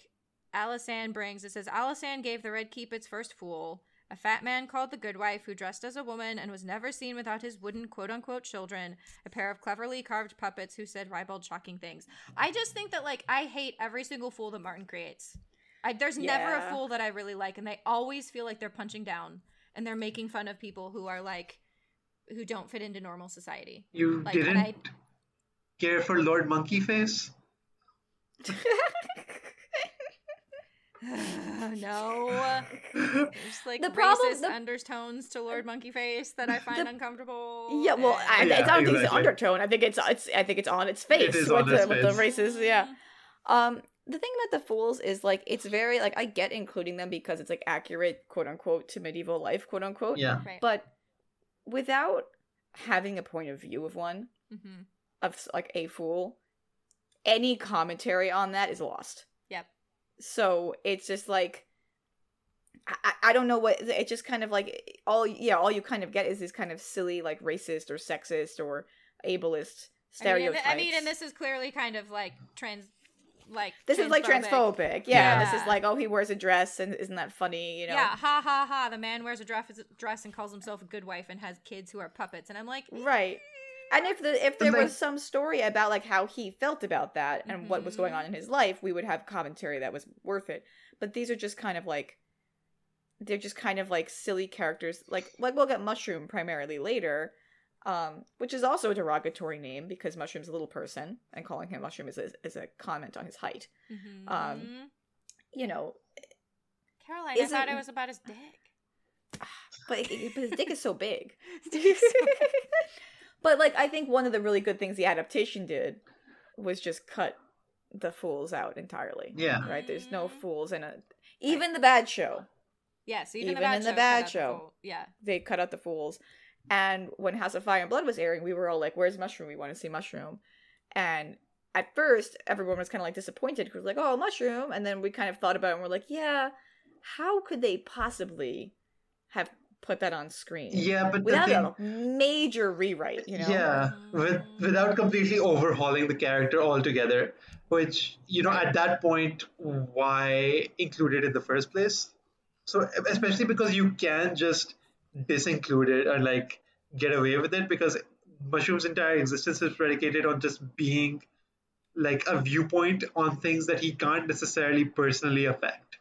Alysanne brings. It says Alysanne gave the Red Keep its first fool, a fat man called the Good Wife, who dressed as a woman and was never seen without his wooden quote unquote children, a pair of cleverly carved puppets who said ribald shocking things. I just think that like I hate every single fool that Martin creates. I, there's never a fool that I really like, and they always feel like they're punching down. and they're making fun of people who are like who don't fit into normal society. You Like, didn't I- care for Lord Monkey Face? no. There's like The problem- racist the- undertones to Lord Monkey Face that I find The- uncomfortable. Yeah, well, I, Yeah, it's, I don't think it's an undertone. I think it's it's I think it's on its face is with, on the, its with the face. races. Yeah. Um, the thing about the fools is like it's very like I get including them because it's like accurate, quote unquote, to medieval life, quote unquote. Yeah. right. But without having a point of view of one Mhm. of like a fool, any commentary on that is lost. So it's just like I, I- don't know what it just kind of like all yeah all you kind of get is this kind of silly like racist or sexist or ableist I mean, stereotypes. I mean, and this is clearly kind of like trans, like this is like transphobic. Yeah, this is like oh he wears a dress and isn't that funny? You know. Yeah, ha ha ha. The man wears a dress, dress and calls himself a good wife and has kids who are puppets. And I'm like, Right. And if the if there like- was some story about like how he felt about that and what was going Mhm. on in his life, we would have commentary that was worth it. But these are just kind of like they're just kind of like silly characters. Like like we'll get Mushroom primarily later, um, which is also a derogatory name because Mushroom's a little person, and calling him Mushroom is a, is a comment on his height. mhm. Um, You know, Caroline, I thought it was about his dick. but, but his dick is so big. His dick is so big. but like I think one of the really good things the adaptation did was just cut the fools out entirely. Yeah. Right? There's no Mhm. fools in it. Even the bad show, Yes, even, Even the bad in the show. cut bad show. fool- Yeah. they cut out the fools. And when House of Fire and Blood was airing, we were all like, "Where's Mushroom? We want to see Mushroom." And at first, everyone was kind of like disappointed because like, "Oh, Mushroom," and then we kind of thought about it and we're like, "Yeah, how could they possibly have put that on screen Yeah, but the without thing, a major rewrite?" You know? yeah, with without completely overhauling the character altogether, which you know at that point, why include it in the first place? So especially because you can just disinclude it and like get away with it because Mushroom's entire existence is predicated on just being like a viewpoint on things that he can't necessarily personally affect.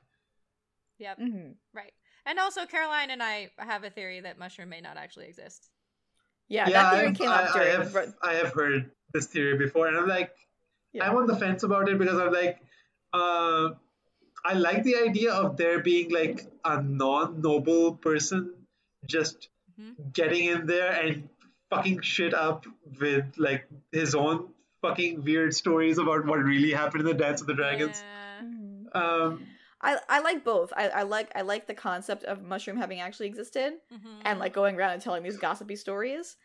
Yep. Mhm. Right. And also, Caroline and I have a theory that Mushroom may not actually exist. Yeah, that theory I've- came I, up I have Ro- I have heard this theory before, and I'm like, Yeah. I'm on the fence about it because I'm like, uh, I like the idea of there being like a non-noble person just Mhm. getting in there and fucking shit up with like his own fucking weird stories about what really happened in the Dance of the Dragons. Yeah. Mhm. Um, I I like both. I, I like I like the concept of mushroom having actually existed Mhm. and like going around and telling these gossipy stories.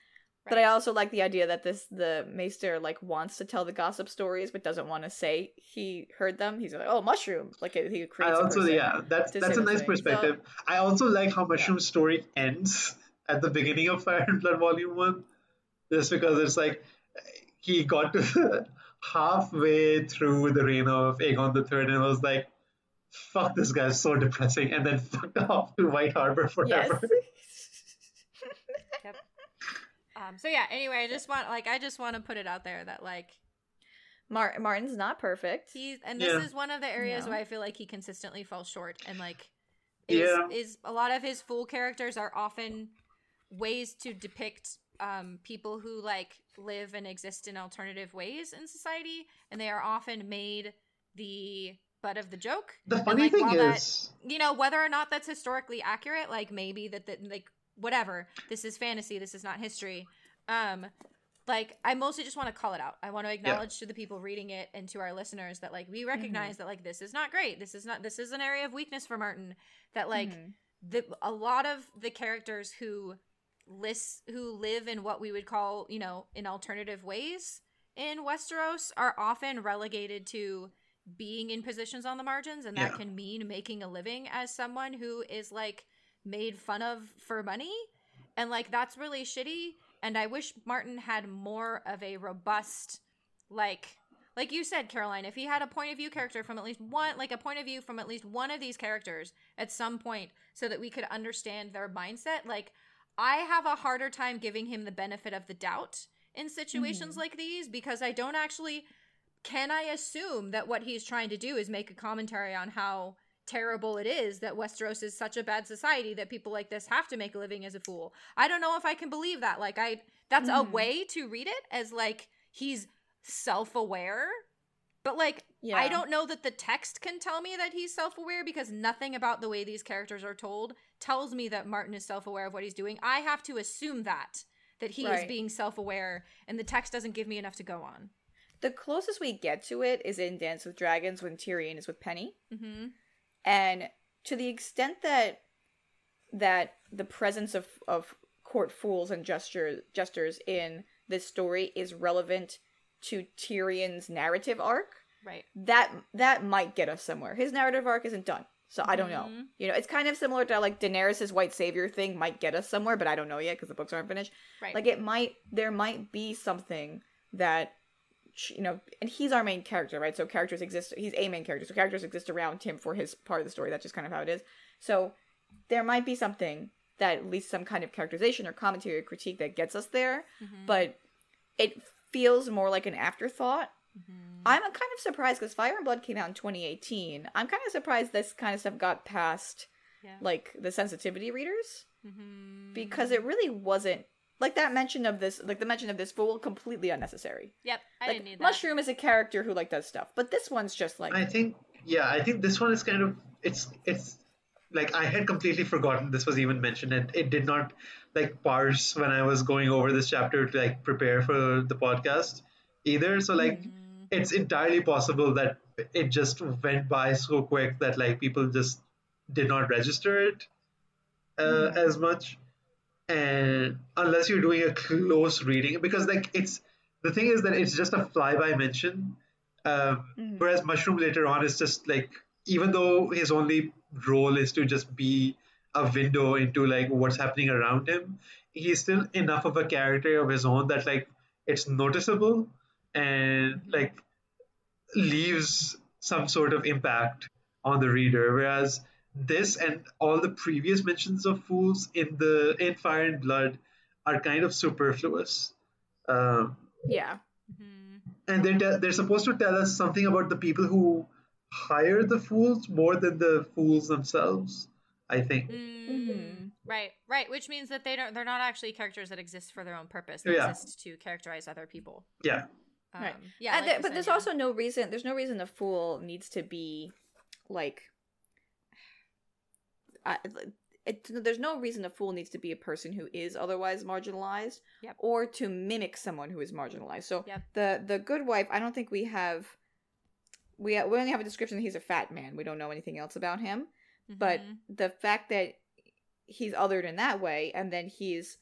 But I also like the idea that this the maester like wants to tell the gossip stories but doesn't want to say he heard them. He's like, oh, mushroom. Like he I creates. a also person. yeah, that's that's a nice thing. So- perspective. I also like how Mushroom's story ends at the beginning of Fire and Blood Volume One, just because it's like he got to halfway through the reign of Aegon the Third and was like, "Fuck, this guy's so depressing," and then fucked off to White Harbor forever. Yes. forever. Um, so yeah. Anyway, I just want like I just want to put it out there that like Mar- Martin's not perfect. he's and this Yeah. is one of the areas No. where I feel like he consistently falls short and like is, Yeah. is a lot of his fool characters are often ways to depict um, people who like live and exist in alternative ways in society, and they are often made the butt of the joke. The funny like, thing is, that- is, you know whether or not that's historically accurate like maybe that, that like whatever this is fantasy this is not history. Um like i mostly just want to call it out. I want to acknowledge to the people reading it and to our listeners that like we recognize that like this is not great. This is not this is an area of weakness for martin that like Mhm. the a lot of the characters who lists who live in what we would call you know in alternative ways in westeros are often relegated to being in positions on the margins and that Yeah. can mean making a living as someone who is like made fun of for money and like that's really shitty and i wish martin had more of a robust like like you said caroline if he had a point of view character from at least one like a point of view from at least one of these characters at some point so that we could understand their mindset like i have a harder time giving him the benefit of the doubt in situations Mhm. like these because i don't actually can i assume that what he's trying to do is make a commentary on how terrible it is that Westeros is such a bad society that people like this have to make a living as a fool. I don't know if I can believe that. Like I that's a Mhm. way to read it as like he's self-aware. But like Yeah. I don't know that the text can tell me that he's self-aware because nothing about the way these characters are told tells me that Martin is self-aware of what he's doing. I have to assume that that he is being self-aware and the text doesn't give me enough to go on. The closest we get to it is in Dance with Dragons when Tyrion is with Penny. Mhm. and to the extent that that the presence of of court fools and gesture, jesters in this story is relevant to Tyrion's narrative arc, Right. that that might get us somewhere. His narrative arc isn't done, so I don't know. Mhm. You know, it's kind of similar to like Daenerys's white savior thing might get us somewhere, but I don't know yet because the books aren't finished. Right. Like it might, there might be something that you know, and he's our main character, right? So characters exist. He's a main character, so characters exist around him for his part of the story. That's just kind of how it is. So there might be something that at least some kind of characterization or commentary or critique that gets us there, Mhm. but it feels more like an afterthought. Mhm. I'm kind of surprised because Fire and Blood came out in 2018. I'm kind of surprised this kind of stuff got past Yeah. like the sensitivity readers Mhm. because it really wasn't like that mention of this like the mention of this fool completely unnecessary. Yep, I like didn't need that. Mushroom is a character who like does stuff, but this one's just like I think yeah, I think this one is kind of it's it's like I had completely forgotten this was even mentioned and it did not like parse when I was going over this chapter to like prepare for the podcast either. So like Mhm. it's entirely possible that it just went by so quick that like people just did not register it uh, Mhm. as much and unless you're doing a close reading because like it's the thing is that it's just a flyby mention um, Mhm. whereas mushroom later on is just like even though his only role is to just be a window into like what's happening around him he's still enough of a character of his own that like it's noticeable and like leaves some sort of impact on the reader whereas this and all the previous mentions of fools in the in fire and blood are kind of superfluous um, yeah. Mhm. and they're, te- they're supposed to tell us something about the people who hire the fools more than the fools themselves i think Mhm. Right, right. Which means that they don't. They're not actually characters that exist for their own purpose. They Yeah. exist to characterize other people. yeah Um, Right. Yeah. like there- you but said, there's yeah. also no reason. There's no reason a fool needs to be like. I, it, there's no reason a fool needs to be a person who is otherwise marginalized, Yep. or to mimic someone who is marginalized. So Yep. the the good wife, I don't think we have. We we only have a description that he's a fat man. We don't know anything else about him. But Mhm. the fact that he's othered in that way, and then he's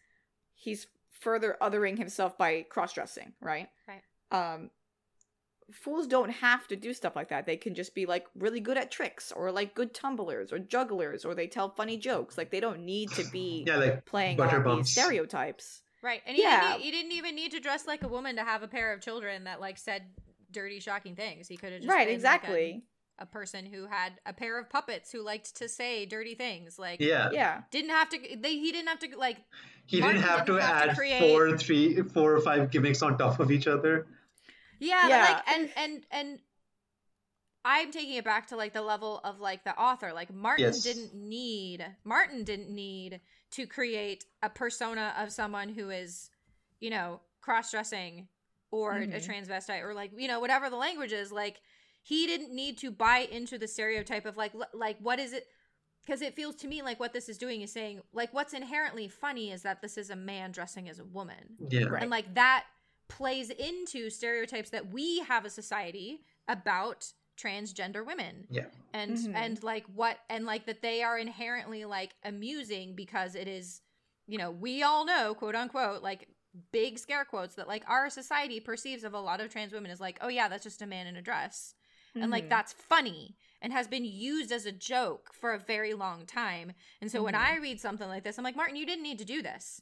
he's further othering himself by cross dressing, right? Right. Um, fools don't have to do stuff like that. They can just be like really good at tricks, or like good tumblers, or jugglers, or they tell funny jokes. Like they don't need to be yeah like playing butter on bumps. these stereotypes. Right, and he, Yeah. didn't, he didn't even need to dress like a woman to have a pair of children that like said dirty, shocking things. He could have just right, been, like, a- exactly. a, person who had a pair of puppets who liked to say dirty things. Like, yeah yeah. didn't have to. They he didn't have to like. he Martin didn't have to didn't have to add create- four three four or five gimmicks on top of each other Yeah, Yeah. like and and and I'm taking it back to like the level of like the author. Like Martin Yes. didn't need Martin didn't need to create a persona of someone who is, you know, cross-dressing or a Mhm. transvestite or like, you know, whatever the language is, like he didn't need to buy into the stereotype of like l- like what is it because it feels to me like what this is doing is saying like what's inherently funny is that this is a man dressing as a woman yeah Right. and like that plays into stereotypes that we have a society about transgender women Yeah. and Mhm. and like what and like that they are inherently like amusing because it is you know we all know quote unquote like big scare quotes that like our society perceives of a lot of trans women is like oh yeah that's just a man in a dress and like Mhm. that's funny and has been used as a joke for a very long time and so when Mhm. i read something like this i'm like martin you didn't need to do this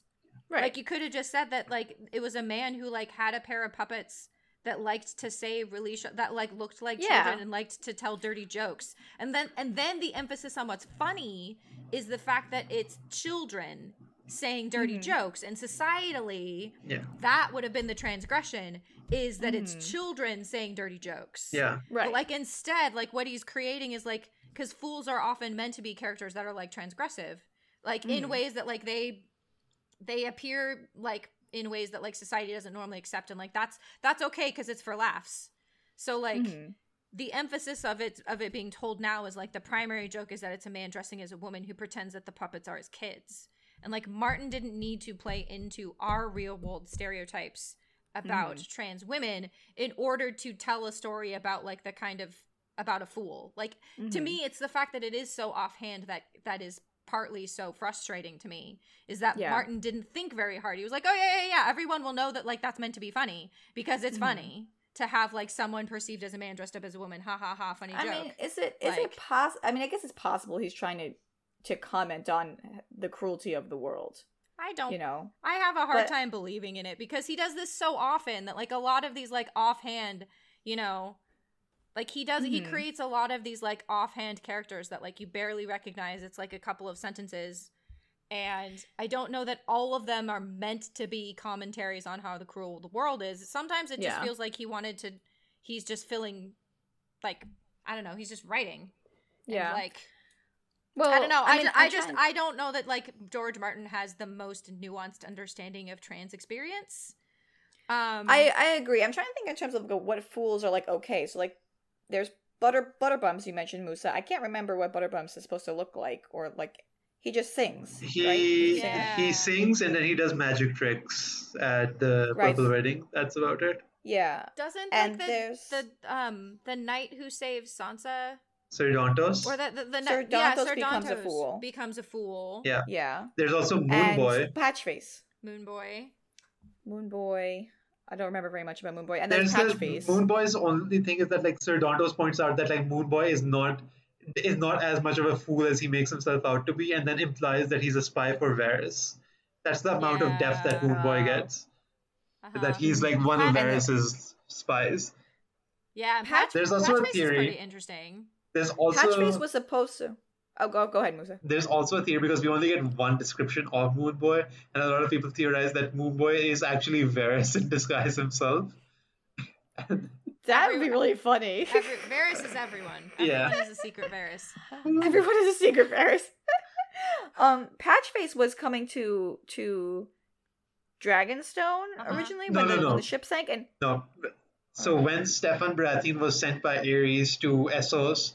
right. like you could have just said that like it was a man who like had a pair of puppets that liked to say really sh- that like looked like Yeah. children and liked to tell dirty jokes. And then and then the emphasis on what's funny is the fact that it's children saying dirty Mhm. jokes and societally Yeah. that would have been the transgression is that Mhm. it's children saying dirty jokes. Yeah. right. But like instead, like what he's creating is like because fools are often meant to be characters that are like transgressive, like in Mhm. ways that like they they appear like in ways that like society doesn't normally accept, and like that's that's okay because it's for laughs. So like Mhm. the emphasis of it of it being told now is like the primary joke is that it's a man dressing as a woman who pretends that the puppets are his kids. And like Martin didn't need to play into our real world stereotypes about trans women in order to tell a story about like the kind of about a fool. Like to Mhm. me it's the fact that it is so offhand that that is partly so frustrating to me is that Yeah. Martin didn't think very hard. He was like, "Oh yeah, yeah, yeah, everyone will know that like that's meant to be funny because it's Mhm. funny." To have like someone perceived as a man dressed up as a woman, ha ha ha, funny I joke. mean, is it is Like- it possible? I mean, I guess it's possible he's trying to to comment on the cruelty of the world. I don't You know, I have a hard But- time believing in it because he does this so often that like a lot of these like offhand, you know, like he does he Mhm. creates a lot of these like offhand characters that like you barely recognize. It's like a couple of sentences. And I don't know that all of them are meant to be commentaries on how the cruel the world is. Sometimes it just Yeah. feels like he wanted to he's just filling like I don't know, he's just writing. Yeah. like well, I don't know. I, mean, just, I just I don't know that like George Martin has the most nuanced understanding of trans experience. Um I I agree. I'm trying to think in terms of what fools are like. Okay, so like, there's butter Butterbumps. You mentioned Musa. I can't remember what Butterbumps is supposed to look like, or like he just sings. He right? sings. Yeah. he sings and then he does magic tricks at the Right. purple wedding. That's about it. Yeah. doesn't and like the there's- the um the knight who saves Sansa Sir Dontos. or the the, the Sir knight- yeah, Dontos Sir becomes a fool. becomes a fool. Yeah. Yeah. There's also Moon and Boy. Patchface. Moon Boy. Moon Boy. I don't remember very much about Moon Boy. And then There's the Patchface. Moon Boy's only thing is that like Sir Dontos points out that like Moon Boy is not is not as much of a fool as he makes himself out to be, and then implies that he's a spy for Varys. That's the amount of depth that Moon Boy gets. Uh-huh. That he's like one of Pat- Varys's spies. yeah, and Patch- Patch, There's also a Patchface is theory- pretty interesting. There's also Patchface was supposed to. Oh, go go ahead, Musa. there's also a theory because we only get one description of Moon Boy, and a lot of people theorize that Moon Boy is actually Varys in disguise himself. That would be really funny. Every, Varys is everyone. Yeah. Everyone is a secret Varys. Everyone is a secret Varys. um, Patchface was coming to to Dragonstone Uh-huh. originally No, when, no, the, no. when the ship sank, and No. So when Steffon Baratheon was sent by Aerys to Essos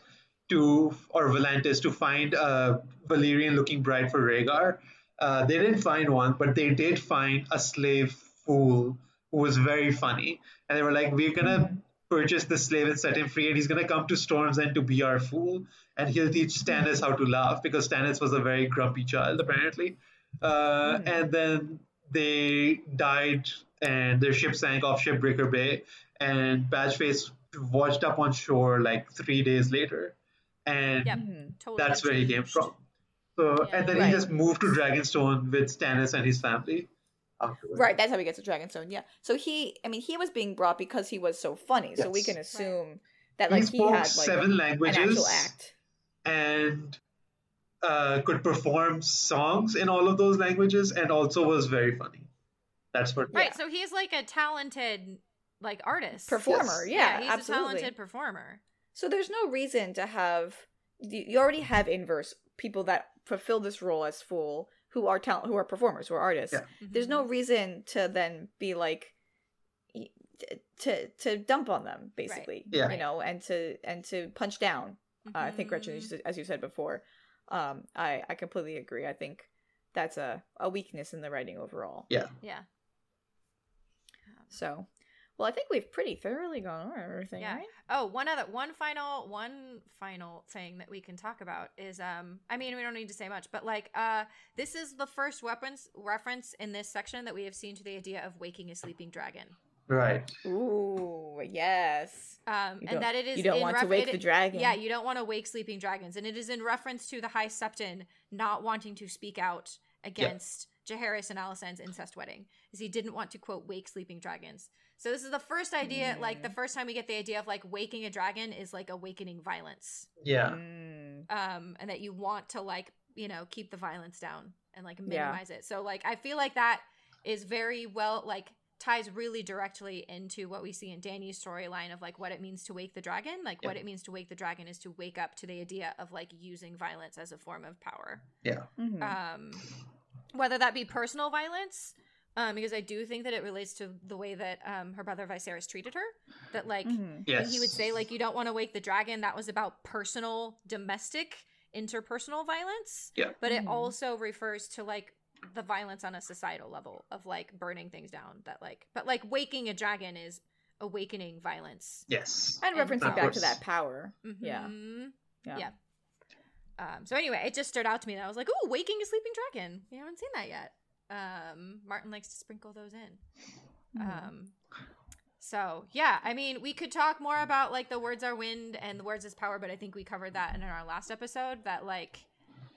to or Volantis to find a Valyrian-looking bride for Rhaegar, uh, they didn't find one, but they did find a slave fool who was very funny, and they were like, "We're gonna purchase the slave and set him free, and he's gonna come to Storm's End to be our fool, and he'll teach Stannis how to laugh because Stannis was a very grumpy child apparently." Uh, And then they died, and their ship sank off Shipbreaker Bay, and Patchface washed up on shore like three days later, and Yep. Mhm. Totally. that's where he came from. So, Yeah. and then Right. he just moved to Dragonstone with Stannis and his family. afterwards. right, that's how he gets to Dragonstone. Yeah, so he, I mean, he was being brought because he was so funny. So we Yes. can Right. assume that like he, spoke had like seven languages actual act. and uh, could perform songs in all of those languages, and also was very funny. That's what. Right, Yeah. so he's like a talented like artist. Performer, Yes. yeah, he's absolutely. a talented performer. So there's no reason to have you you already have inverse people that fulfill this role as fool who are talent who are performers who are artists. Yeah. There's no Mm-hmm. reason to then be like to to dump on them basically. Yeah. You know, and to and to punch down. Uh, I think Gretchen, Mhm. as you- as you said before, um, I I completely agree. I think that's a a weakness in the writing overall. Yeah. Yeah. So, well, I think we've pretty thoroughly gone over everything, Yeah. right? Oh, one other one final one final thing that we can talk about is um I mean we don't need to say much, but like uh this is the first weapons reference in this section that we have seen to the idea of waking a sleeping dragon. Right. Ooh, yes. Um and that it is you don't in want to wake it- the dragon. Yeah, you don't want to wake sleeping dragons, and it is in reference to the High Septon not wanting to speak out against Jaehaerys and Alysanne's incest wedding, is he didn't want to quote wake sleeping dragons. So this is the first idea, like the Mm. first time we get the idea of like waking a dragon is like awakening violence, Yeah. Mm. um, and that you want to like you know keep the violence down and like Yeah. minimize it. So like I feel like that is very well like ties really directly into what we see in Dany's storyline of like what it means to wake the dragon. Like Yeah. what it means to wake the dragon is to wake up to the idea of like using violence as a form of power. Yeah. Mhm. Um, whether that be personal violence, um, because I do think that it relates to the way that um, her brother Viserys treated her. That like Mhm. Yes. he would say like you don't want to wake the dragon, that was about personal, domestic, interpersonal violence. Yeah. But it Mhm. also refers to like the violence on a societal level of like burning things down. That like, but like waking a dragon is awakening violence. Yes. And And referencing back to that power. Yeah. Mhm. Yeah. Yeah. Um, so anyway, it just stood out to me that I was like, "Ooh, waking a sleeping dragon." We haven't seen that yet. Um, Martin likes to sprinkle those in. Mhm. Um, so yeah, I mean, we could talk more about like the words are wind and the words is power, but I think we covered that in our last episode. That like,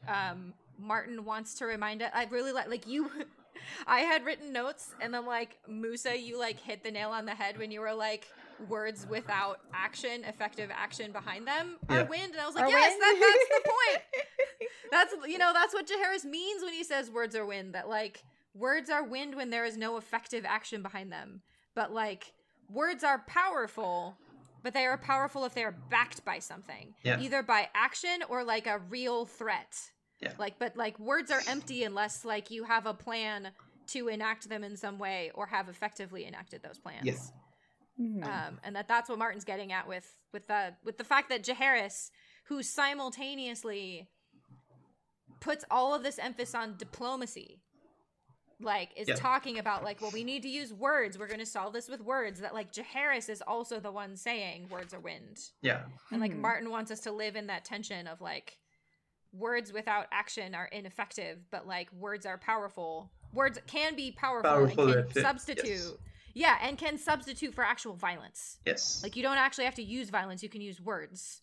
um, Martin wants to remind it. I really like like you. I had written notes, and then like Musa, you like hit the nail on the head when you were like words without action, effective action behind them are Yeah. wind, and I was like, Are yes, that, that's the point. That's you know that's what Jaehaerys means when he says words are wind. That like words are wind when there is no effective action behind them. But like words are powerful, but they are powerful if they are backed by something, Yeah. either by action or like a real threat. Yeah. Like but like words are empty unless like you have a plan to enact them in some way or have effectively enacted those plans Yeah. Mhm. um, and that that's what Martin's getting at with with the with the fact that Jaehaerys, who simultaneously puts all of this emphasis on diplomacy, like is Yeah. talking about like, well, we need to use words. We're going to solve this with words. That like Jaehaerys is also the one saying words are wind, Yeah. and like Mhm. Martin wants us to live in that tension of like words without action are ineffective, but like words are powerful. Words can be powerful, Powerful and can substitute. yes. Yeah, and can substitute for actual violence. Yes. Like you don't actually have to use violence; you can use words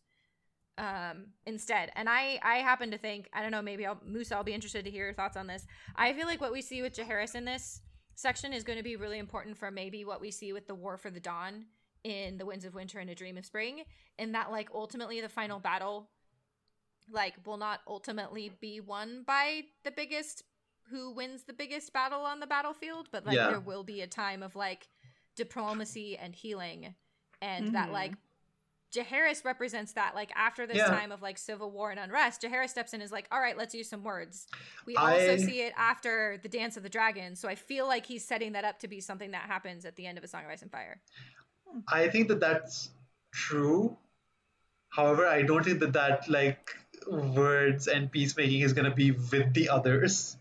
um, instead. And I, I happen to think, I don't know, maybe I'll, Musa, I'll be interested to hear your thoughts on this. I feel like what we see with Jaehaerys in this section is going to be really important for maybe what we see with the War for the Dawn in the Winds of Winter and A Dream of Spring, in that like ultimately the final battle, like will not ultimately be won by the biggest who wins the biggest battle on the battlefield, but like Yeah. there will be a time of like diplomacy and healing, and that Mhm. like Jaehaerys represents that. Like after this Yeah. time of like civil war and unrest, Jaehaerys steps in and is like, "All right, let's use some words." We I- also see it after the Dance of the Dragon, so I feel like he's setting that up to be something that happens at the end of A Song of Ice and Fire. I think that that's true. However, I don't think that that like words and peacemaking is gonna be with the others.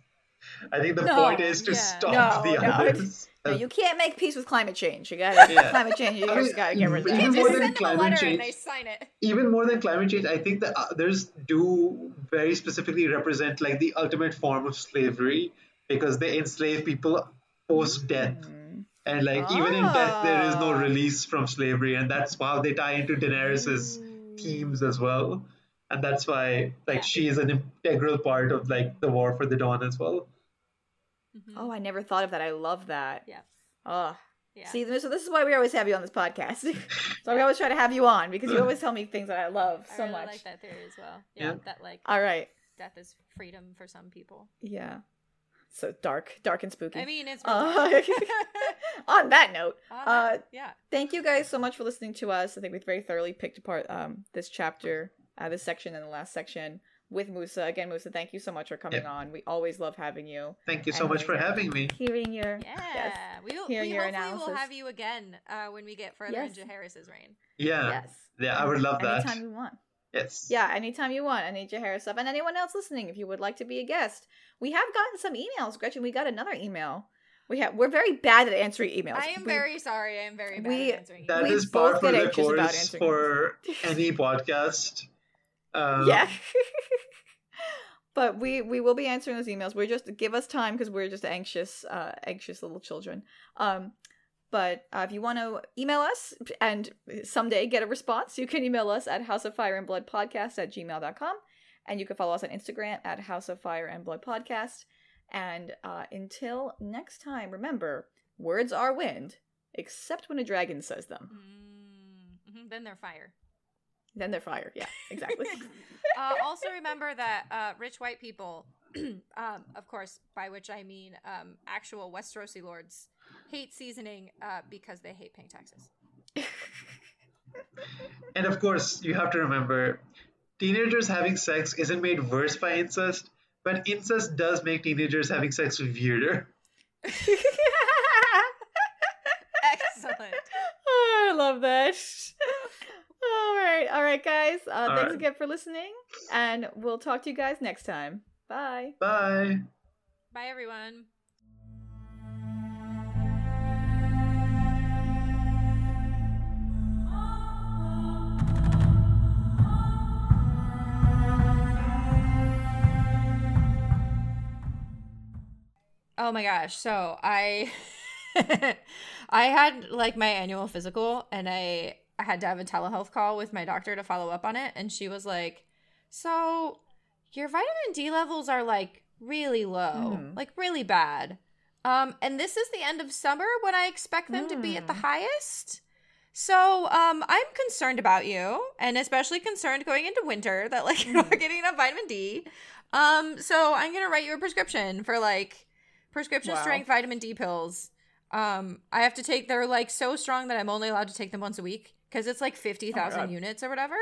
I think the No, point is to yeah. stop No, the no. others. No, you can't make peace with climate change. You gotta Yeah. climate change. You I just mean, gotta get rid of it. even more than send them a climate change- and they sign it. even more than climate change, I think the others do very specifically represent like the ultimate form of slavery because they enslave people post death. Mm. And like even in death, there is no Ah. release from slavery, and that's how they tie into Daenerys's themes as well. And that's why like Yeah. she is an integral part of like the War for the Dawn as well. Mhm. Oh, I never thought of that. I love that. Yeah. Oh, yeah. see, so this is why we always have you on this podcast. so we always try to have you on because you always tell me things that I love I so really much. I like that theory as well. Yeah, Yeah. that like All right. death is freedom for some people. Yeah. So dark, dark and spooky. I mean, it's Uh, on that note, On uh, yeah. thank you guys so much for listening to us. I think we've very thoroughly picked apart um, this chapter, uh, this section, and the last section with Musa. Again, Musa, thank you so much for coming Yeah. on. We always love having you, Thank you so And much for having me. hearing your Yeah, we will. Hear we your hopefully will have you again uh, when we get further Yes. into Harris's reign. Yeah. yes. Yeah, I would love that. Anytime you want. Yes. Yeah, anytime you want. I need your hair stuff. And anyone else listening, if you would like to be a guest. We have gotten some emails, Gretchen. We got another email. We have we're very bad at answering emails. I am We- very sorry. I am very bad we- at answering. That We is emails. par for the course for any podcast. Um, Yeah. but we we will be answering those emails. We're just give us time because we're just anxious, uh, anxious little children. Um, but uh, if you want to email us and someday get a response, you can email us at House of Fire and Blood Podcast at gmail.com. And you can follow us on Instagram at House of Fire and Blood Podcast. And uh, until next time, remember words are wind, except when a dragon says them. Mm, mhm, Then they're fire. Then they're fire. Yeah, exactly. uh, also remember that uh, rich white people, um, of course, by which I mean um, actual Westerosi lords, hate seasoning uh, because they hate paying taxes. And of course, you have to remember teenagers having sex isn't made worse by incest, but incest does make teenagers having sex weirder. Excellent. Oh, I love that. All right, all right, guys. Uh, All thanks right. again for listening, and we'll talk to you guys next time. Bye. Bye. Bye, everyone. Oh my gosh. So I I had like my annual physical and I I had to have a telehealth call with my doctor to follow up on it and she was like, "So your vitamin D levels are like really low, Mhm. like really bad. Um and this is the end of summer when I expect them to be at the Mm. highest." So, um, I'm concerned about you, and especially concerned going into winter that like you're not getting enough vitamin D. Um, so I'm gonna write you a prescription for like prescription Wow. strength vitamin D pills. Um, I have to take. They're like so strong that I'm only allowed to take them once a week because it's like fifty thousand God. units or whatever.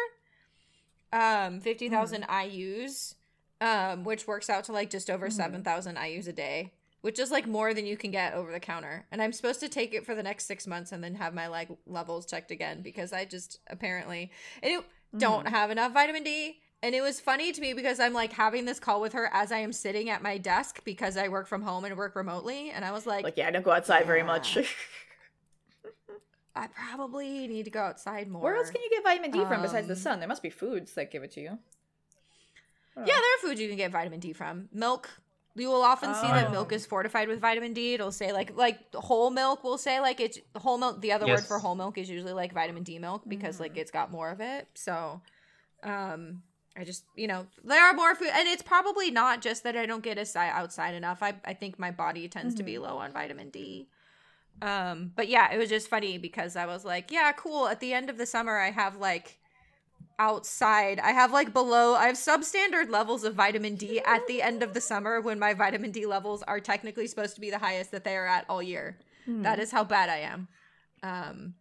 Um, fifty thousand IU's, um, which works out to like just over Mhm. seven thousand IU's a day, which is like more than you can get over the counter. And I'm supposed to take it for the next six months and then have my like levels checked again because I just apparently it, don't have enough vitamin D. And it was funny to me because I'm like having this call with her as I am sitting at my desk because I work from home and work remotely. And I was like, Like, yeah, I don't go outside very much. Yeah. I probably need to go outside more. Where else can you get vitamin D from besides the Um, sun? There must be foods that give it to you. Yeah, know. there are foods you can get vitamin D from. Milk. You will often see that Oh. milk is fortified with vitamin D. It'll say like like whole milk will say like it's whole milk. The other word for whole milk is usually like vitamin D milk because like Mhm. it's got more of it. So, um, I just you know there are more food, and it's probably not just that I don't get aside outside enough. I I think my body tends to be low on vitamin D. Um, but yeah, it was just funny because I was like, yeah, cool. At the end of the summer, I have like outside. I have like below, I have substandard levels of vitamin D at the end of the summer when my vitamin D levels are technically supposed to be the highest that they are at all year. Hmm. That is how bad I am. Um,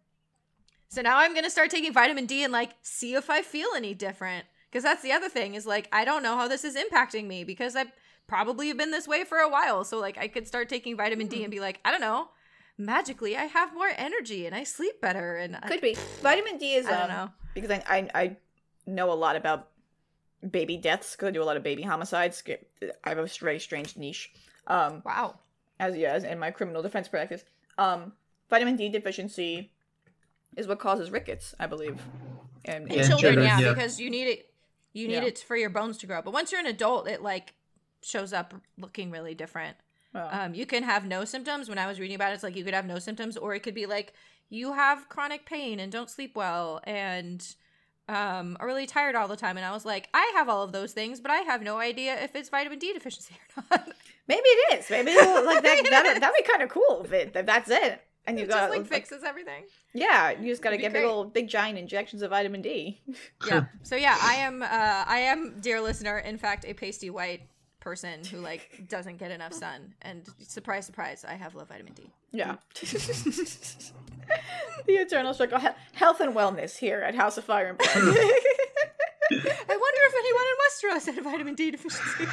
so now I'm gonna start taking vitamin D and like see if I feel any different. Because that's the other thing is like I don't know how this is impacting me because I probably have been this way for a while. So like I could start taking vitamin D and be like, I don't know, magically I have more energy and I sleep better and I- Could be. Vitamin D is I don't um, know. because I, I I know a lot about baby deaths because I do a lot of baby homicides. I have a very strange niche. Um, Wow. as yeah, as in my criminal defense practice. Um, vitamin D deficiency is what causes rickets, I believe. And In Yeah, children, children, yeah, yeah. because you need it. You need Yeah. it for your bones to grow. But once you're an adult, it like shows up looking really different. Well, Um, you can have no symptoms. When I was reading about it, it's like you could have no symptoms, or it could be like you have chronic pain and don't sleep well and um, are really tired all the time. And I was like, I have all of those things, but I have no idea if it's vitamin D deficiency or not. maybe it is. Maybe like that. that that'd be kind of cool if, it, if that's it. And you it got just like fixes everything. yeah, you just got to It'd be get big old, big giant injections of vitamin D. yeah. So yeah, I am. Uh, I am, dear listener, in fact, a pasty white person who like doesn't get enough sun. And surprise, surprise, I have low vitamin D. Yeah. the eternal struggle, He- health and wellness here at House of Fire and Blood. I wonder if anyone in Westeros had a vitamin D deficiency.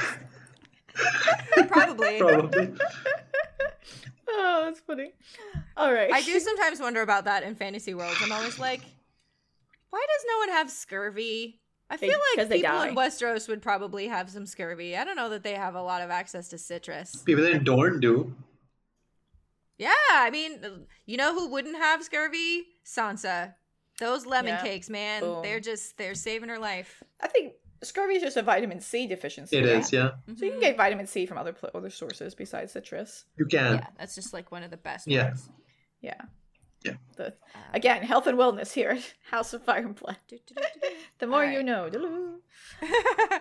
Probably. Probably. oh, that's funny. All right. I do sometimes wonder about that in fantasy worlds. I'm always like, why does no one have scurvy? I They- like they people in die. Westeros would probably have some scurvy. I don't know that they have a lot of access to citrus. People in Dorne do. Yeah, I mean, you know who wouldn't have scurvy? Sansa. Those lemon Yeah. cakes, man. Boom. They're just they're saving her life. I think scurvy is just a vitamin C deficiency. It right? is, yeah. Mm-hmm. So you can get vitamin C from other pl- other sources besides citrus. You can. Yeah, that's just like one of the best Yeah. ones. Yeah. Yeah. The, again, health and wellness here at House of Fire and Blood. The more All you know. Doo-doo.